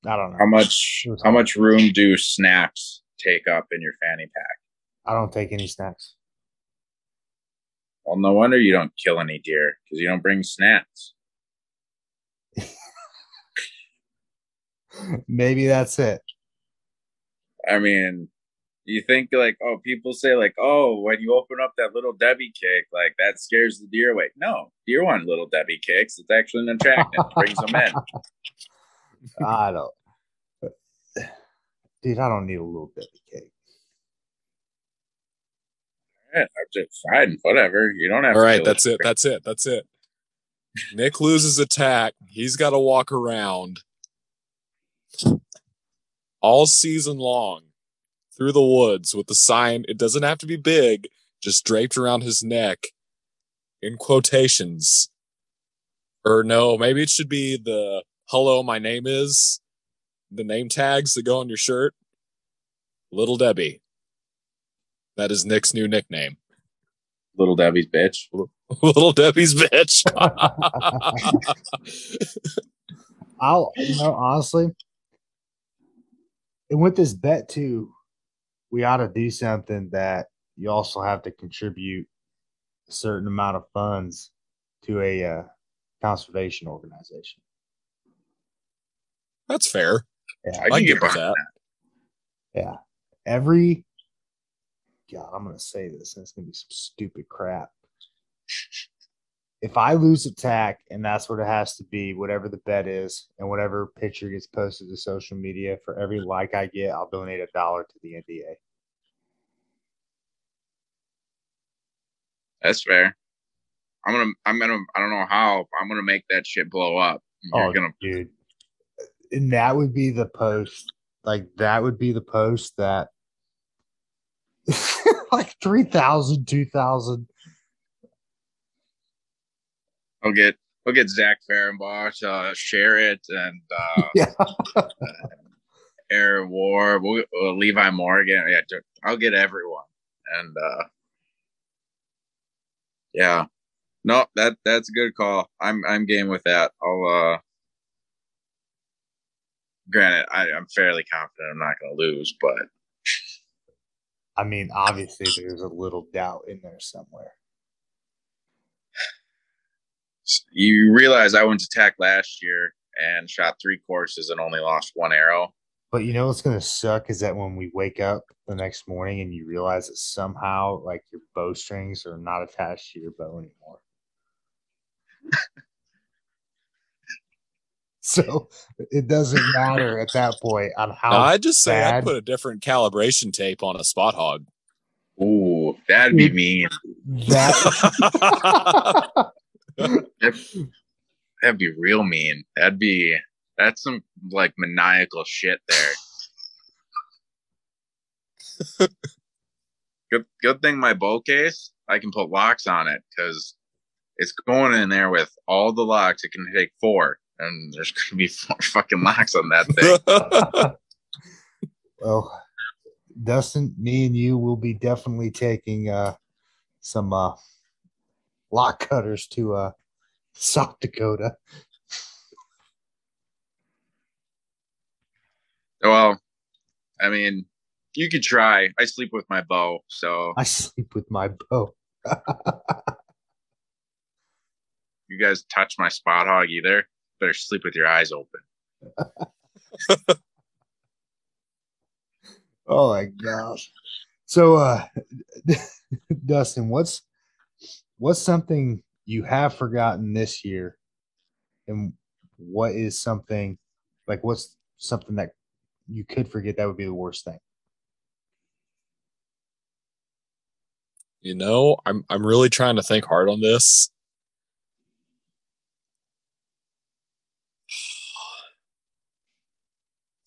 I don't know. How much how much room do snacks take up in your fanny pack? I don't take any snacks. Well, no wonder you don't kill any deer because you don't bring snacks. Maybe that's it. I mean, you think like, oh, people say like, oh, when you open up that little Debbie cake, like that scares the deer away. No, deer want little Debbie cakes. It's actually an attractant. It brings them in. I don't. Dude, I don't need a little bit of cake. Yeah, I'm just fine, whatever. You don't have. All to right, that's deer. it. That's it. That's it. Nick loses at TAC. He's got to walk around all season long through the woods with the sign. It doesn't have to be big, just draped around his neck in quotations. Or no, maybe it should be the hello, my name is the name tags that go on your shirt. Little Debbie. That is Nick's new nickname. Little Debbie's bitch. Little Debbie's bitch. I'll, you know, honestly, and with this bet too, we ought to do something that you also have to contribute a certain amount of funds to a uh, conservation organization. That's fair. Yeah, I I can can get get with behind that. Yeah. Every God, I'm gonna say this, and it's gonna be some stupid crap. If I lose at TAC and that's what it has to be, whatever the bet is, and whatever picture gets posted to social media, for every like I get, I'll donate a dollar to the NDA. That's fair. I'm gonna. I'm gonna. I don't know how. I'm gonna make that shit blow up. You're oh, gonna. dude. And that would be the post. Like that would be the post that like 3,000, 2,000. I'll get. I'll get Zach Fehrenbach, uh, share it, and uh, Yeah. Aaron War, we'll, uh, Levi Morgan. Yeah, I'll get everyone, and uh, yeah, no, that that's a good call. I'm I'm game with that. I'll. uh Granted, I, I'm fairly confident I'm not going to lose, but I mean, obviously, there's a little doubt in there somewhere. You realize I went to TAC last year and shot three courses and only lost one arrow. But you know what's gonna suck is that when we wake up the next morning and you realize that somehow like your bowstrings are not attached to your bow anymore. So it doesn't matter at that point on how No, I just say I put a different calibration tape on a Spot-Hogg. Ooh, that'd be mean. that That'd, that'd be real mean. That'd be that's some like maniacal shit there. good good thing my bow case, I can put locks on it because it's going in there with all the locks. It can take four, and there's gonna be four fucking locks on that thing. well Dustin, me and you will be definitely taking uh some uh lock cutters to uh South Dakota. well, I mean, you could try. I sleep with my bow, so I sleep with my bow. you guys touch my Spot-Hogg either. Better sleep with your eyes open. Oh my gosh. So uh Dustin, what's what's something you have forgotten this year? And what is something like what's something that you could forget that would be the worst thing? you know, I'm I'm really trying to think hard on this.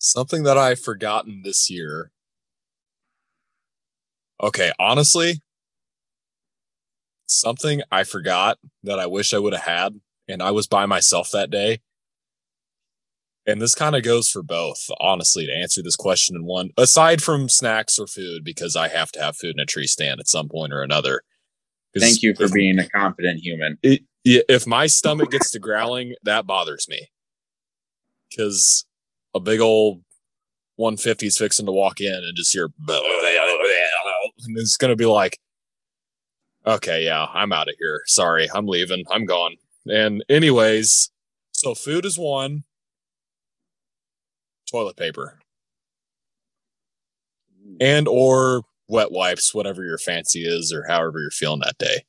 Something that I've forgotten this year. Okay, honestly, something I forgot that I wish I would have had, and I was by myself that day. And this kind of goes for both, honestly, to answer this question in one, aside from snacks or food, because I have to have food in a tree stand at some point or another. Thank you for if- being a confident human. it, if my stomach gets to growling, that bothers me. Because a big old 150 is fixing to walk in and just hear, and it's going to be like, okay, yeah, I'm out of here. Sorry, I'm leaving. I'm gone. And, anyways, so food is one, toilet paper, and or wet wipes, whatever your fancy is, or however you're feeling that day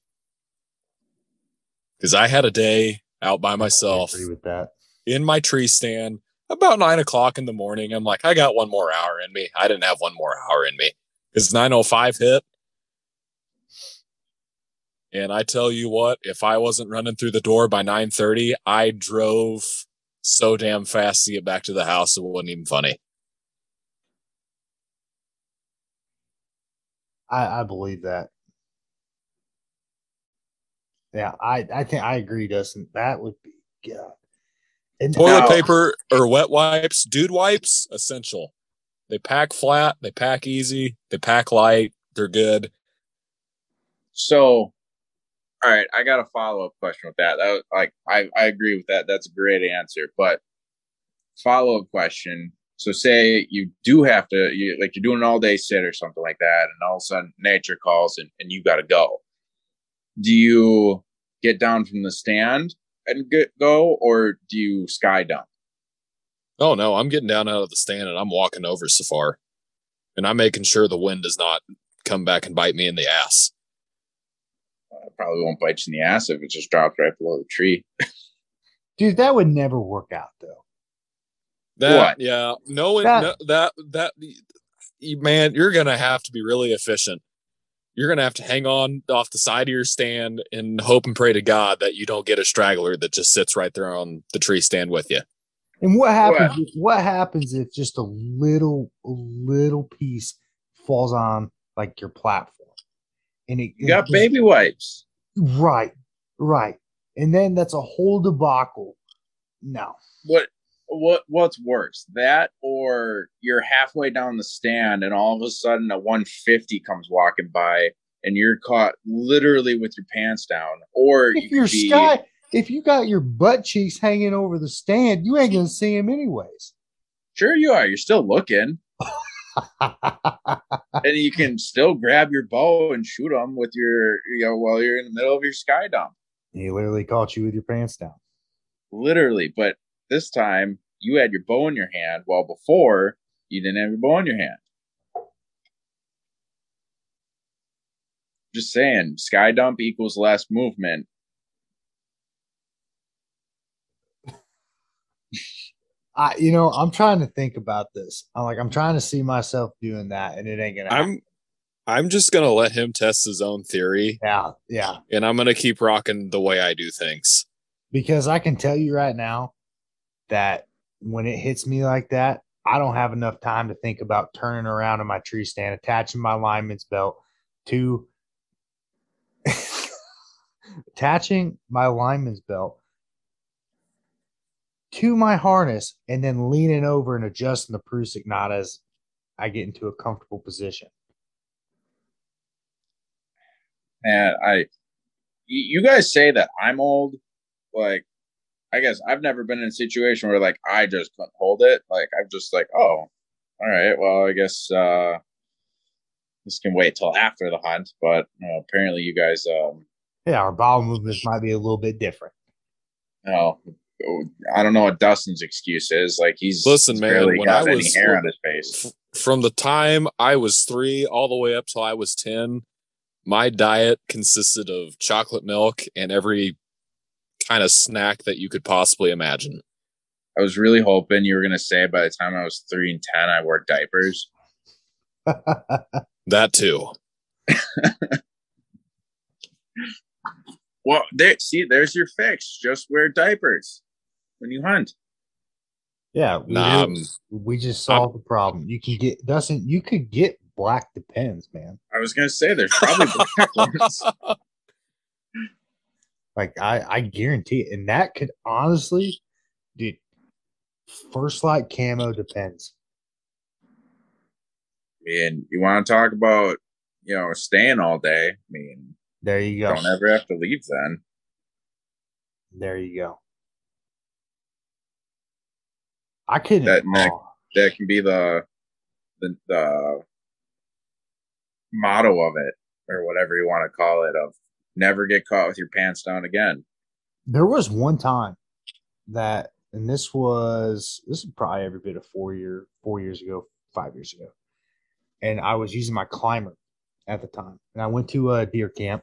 because I had a day out by myself agree with that. in my tree stand about nine o'clock in the morning. I'm like, I got one more hour in me. I didn't have one more hour in me because 905 hit. And I tell you what, if I wasn't running through the door by 930, I drove so damn fast to get back to the house. It wasn't even funny. I, I believe that. Yeah, I, I think I agree, Dustin. That would be God. And Toilet Now- paper or wet wipes, dude wipes, essential. They pack flat, they pack easy, they pack light, they're good. So, all right, I got a follow up question with that. That was, like I I agree with that. That's a great answer. But follow up question. So, say you do have to, you like you're doing an all day sit or something like that, and all of a sudden nature calls and, and you got to go. Do you get down from the stand and get, go, or do you sky dump? Oh no, I'm getting down out of the stand and I'm walking over Safar. And I'm making sure the wind does not come back and bite me in the ass. Uh, probably won't bite you in the ass if it just drops right below the tree. dude, that would never work out though. That What? yeah, no, That- no that that man, you're gonna have to be really efficient. You're gonna have to hang on off the side of your stand and hope and pray to God that you don't get a straggler that just sits right there on the tree stand with you. And what happens? If, what happens if just a little, a little piece falls on like your platform, and it You got it- baby wipes. right, right, and then that's a whole debacle. No, what what what's worse that or you're halfway down the stand and all of a sudden a 150 comes walking by and you're caught literally with your pants down or if you're be sky, if you got your butt cheeks hanging over the stand, you ain't gonna see him anyways. sure you are you're still looking and you can still grab your bow and shoot them with your you know while you're in the middle of your sky dump He literally caught you with your pants down. Literally, but this time you had your bow in your hand, while before you didn't have your bow in your hand. Just saying, sky dump equals less movement. I, you know, I'm trying to think about this. I'm like, I'm trying to see myself doing that, and it ain't gonna. I'm, I'm just gonna let him test his own theory. Yeah, yeah. And I'm gonna keep rocking the way I do things. Because I can tell you right now that when it hits me like that, I don't have enough time to think about turning around in my tree stand, attaching my lineman's belt to attaching my lineman's belt to my harness and then leaning over and adjusting the Prusik knot as I get into a comfortable position. And I, you guys say that I'm old. Like, I guess I've never been in a situation where like I just couldn't hold it. Like, I'm just like, oh, all right, well, I guess uh this can wait till after the hunt. But you know, apparently, you guys, um, yeah, our bowel movements might be a little bit different. You know, I don't know what Dustin's excuse is. Like he's listen, he's man. When I was hair on his face from the time I was three all the way up till I was ten, my diet consisted of chocolate milk and every kind of snack that you could possibly imagine. I was really hoping you were going to say by the time I was three and ten, I wore diapers. that too. well, there. See, there's your fix. Just wear diapers when you hunt. Yeah, we, nah, we just solved I'm, the problem. You can get doesn't You could get black depends, man. I was gonna say there's probably black ones. Like I, I guarantee it, and that could honestly, dude. First Lite camo depends. I mean, you want to talk about you know staying all day? I mean, there you go. Don't ever have to leave then. There you go. I couldn't. That neck, that can be the, the the motto of it, or whatever you want to call it. Of never get caught with your pants down again. There was one time that, and this was this is probably every bit of four year, four years ago, five years ago, and I was using my climber at the time, and I went to a deer camp,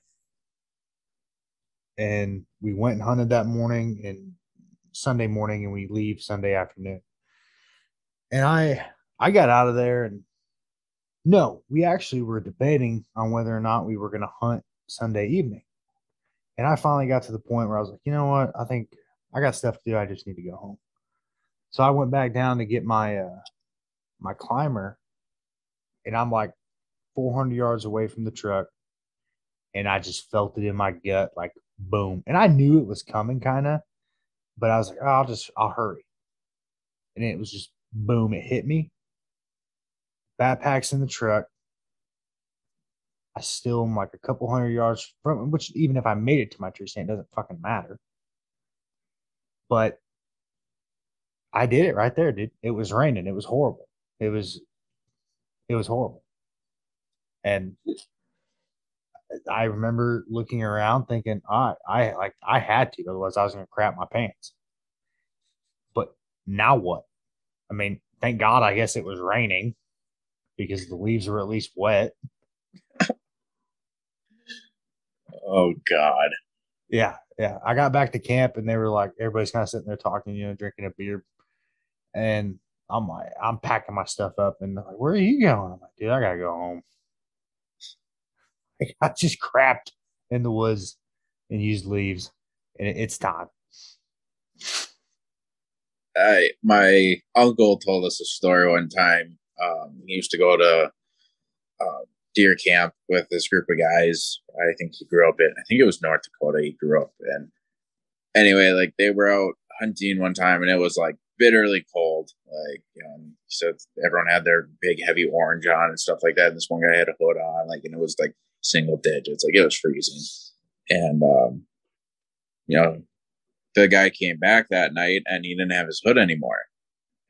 and we went and hunted that morning and Sunday morning, and we leave Sunday afternoon. And I I got out of there and no, we actually were debating on whether or not we were going to hunt Sunday evening. And I finally got to the point where I was like, you know what? I think I got stuff to do. I just need to go home. So I went back down to get my uh my climber and I'm like 400 yards away from the truck and I just felt it in my gut like boom. And I knew it was coming kind of, but I was like, oh, I'll just I'll hurry. And it was just Boom, it hit me. Backpack's in the truck. I still am like a couple hundred yards from which even if I made it to my tree stand, doesn't fucking matter. But I did it right there, dude. It was raining. It was horrible. It was it was horrible. And I remember looking around thinking, I I like I had to, otherwise I was gonna crap my pants. But now what? I mean, thank God, I guess it was raining because the leaves were at least wet. Oh God. Yeah, yeah. I got back to camp and they were like, everybody's kind of sitting there talking, you know, drinking a beer, and I'm like, I'm packing my stuff up, and like, where are you going? I'm like, dude, I gotta go home. I just crapped in the woods and used leaves, and it's time. I my uncle told us a story one time. Um, he used to go to uh, deer camp with this group of guys. I think he grew up in. I think it was North Dakota. He grew up in. Anyway, like they were out hunting one time, and it was like bitterly cold. Like you know, so everyone had their big heavy orange on and stuff like that. And this one guy had a hood on, like, and it was like single digits. Like it was freezing, and um, you know, the guy came back that night and he didn't have his hood anymore.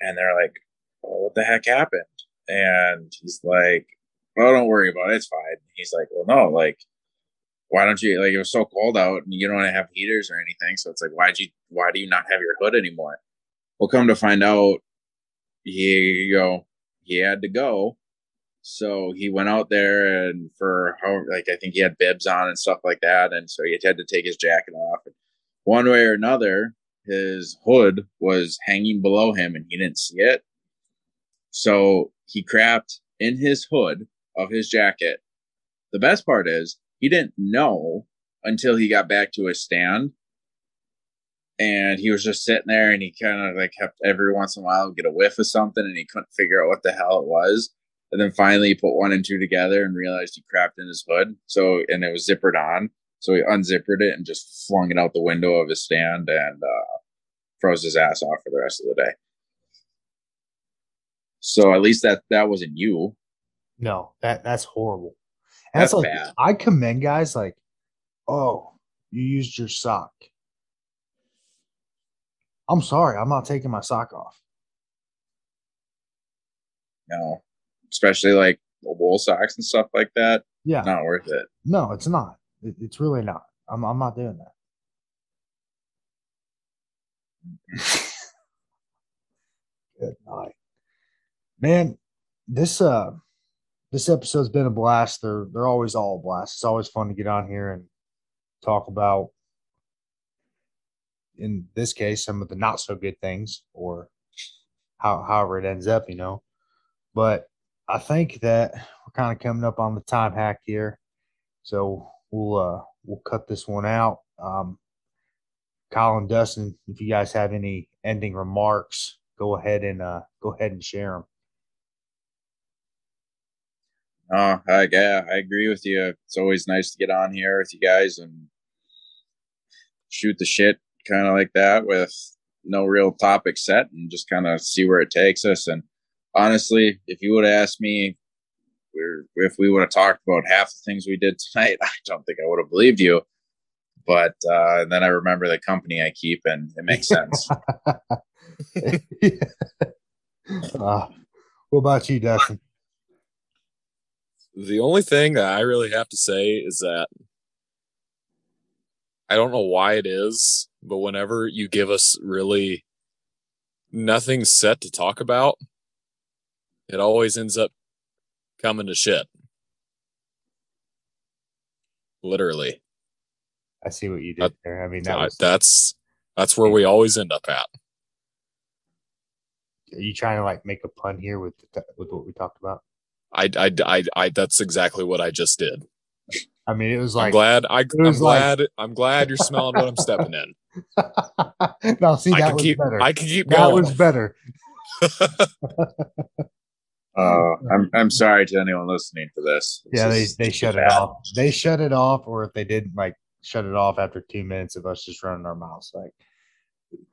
And they're like, well, what the heck happened? And he's like, well, don't worry about it. It's fine. He's like, well, no, like, why don't you like it was so cold out and you don't have heaters or anything so it's like why'd you why do you not have your hood anymore well come to find out he go he had to go so he went out there and for how like i think he had bibs on and stuff like that and so he had to take his jacket off one way or another his hood was hanging below him and he didn't see it so he crapped in his hood of his jacket the best part is he didn't know until he got back to his stand. And he was just sitting there and he kind of like kept every once in a while get a whiff of something and he couldn't figure out what the hell it was. And then finally he put one and two together and realized he crapped in his hood. So, and it was zippered on. So he unzippered it and just flung it out the window of his stand and uh, froze his ass off for the rest of the day. So at least that that wasn't you. No, that that's horrible. And that's, like bad. I commend guys like, oh, you used your sock. I'm sorry, I'm not taking my sock off. No, especially like wool socks and stuff like that. Yeah, not worth it. No, it's not. It, it's really not. I'm I'm not doing that. Good night, man. This uh this episode's been a blast. They're they're always all a blast. It's always fun to get on here and talk about in this case some of the not so good things or how however it ends up, you know. But I think that we're kind of coming up on the time hack here. So we'll uh we'll cut this one out. Um Colin Dustin, if you guys have any ending remarks, go ahead and uh go ahead and share them. Oh, I, yeah, I agree with you. It's always nice to get on here with you guys and shoot the shit kind of like that with no real topic set and just kind of see where it takes us. And honestly, if you would have asked me if we would have talked about half the things we did tonight, I don't think I would have believed you. But uh, then I remember the company I keep, and it makes sense. uh, what about you, Dustin? The only thing that I really have to say is that I don't know why it is, but whenever you give us really nothing set to talk about, it always ends up coming to shit. Literally. I see what you did there. I mean, that was... that's that's where we always end up at. Are you trying to like make a pun here with the, with what we talked about? I, I, I, I, that's exactly what I just did. I mean, it was like I'm glad. I, am glad. Like, I'm glad you're smelling what I'm stepping in. no, see, that I was keep, better. I can keep that going. was better. uh, I'm I'm sorry to anyone listening to this. this yeah, they they shut it off. They shut it off, or if they didn't, like shut it off after two minutes of us just running our mouths. Like,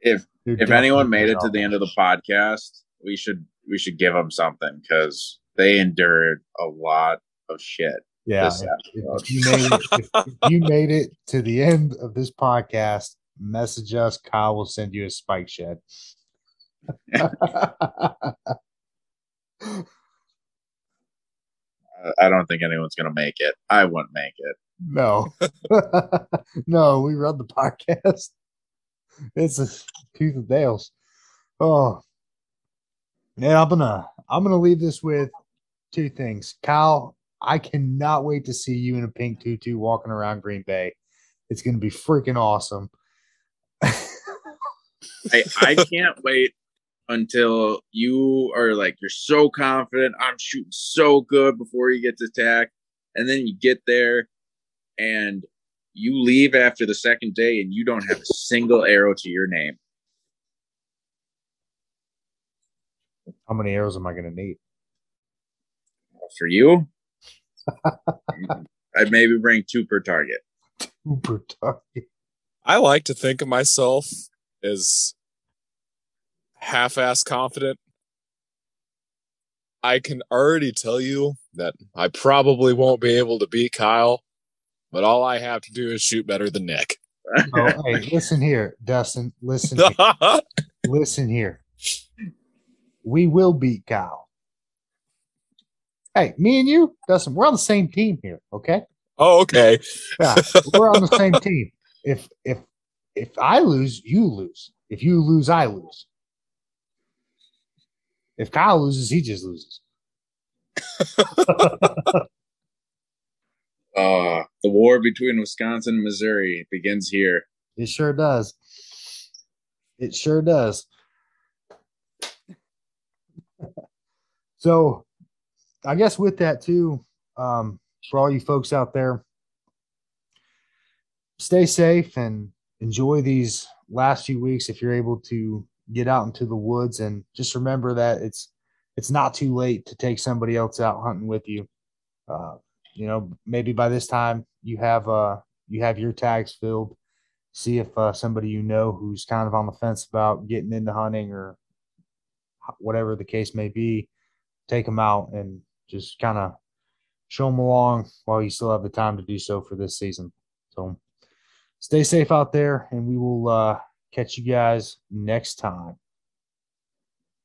if if anyone made it to the end of the podcast, we should we should give them something because they endured a lot of shit. Yeah. If, if, you made it, if, if you made it to the end of this podcast, message us. Kyle will send you a spike shed. I don't think anyone's going to make it. I wouldn't make it. No, no, we run the podcast. It's a tooth of nails. Oh, yeah, I'm gonna I'm gonna leave this with two things. Kyle, I cannot wait to see you in a pink tutu walking around Green Bay. It's going to be freaking awesome. I, I can't wait until you are like, you're so confident. I'm shooting so good before you get to TAC. And then you get there and you leave after the second day and you don't have a single arrow to your name. How many arrows am I going to need? For you, I'd maybe bring two per target. Two per target. I like to think of myself as half-ass confident. I can already tell you that I probably won't be able to beat Kyle, but all I have to do is shoot better than Nick. oh, hey, listen here, Dustin. Listen, here. listen here. We will beat Kyle. Hey, me and you, Dustin, we're on the same team here. Okay. Oh, okay. Yeah, we're on the same team. If if if I lose, you lose. If you lose, I lose. If Kyle loses, he just loses. Uh, the war between Wisconsin and Missouri begins here. It sure does. It sure does. so, I guess with that too, um, for all you folks out there, stay safe and enjoy these last few weeks if you're able to get out into the woods and just remember that it's it's not too late to take somebody else out hunting with you. Uh, you know, maybe by this time you have uh you have your tags filled. See if uh, somebody you know who's kind of on the fence about getting into hunting or whatever the case may be, take them out and just kind of show them along while you still have the time to do so for this season. So stay safe out there, and we will uh, catch you guys next time.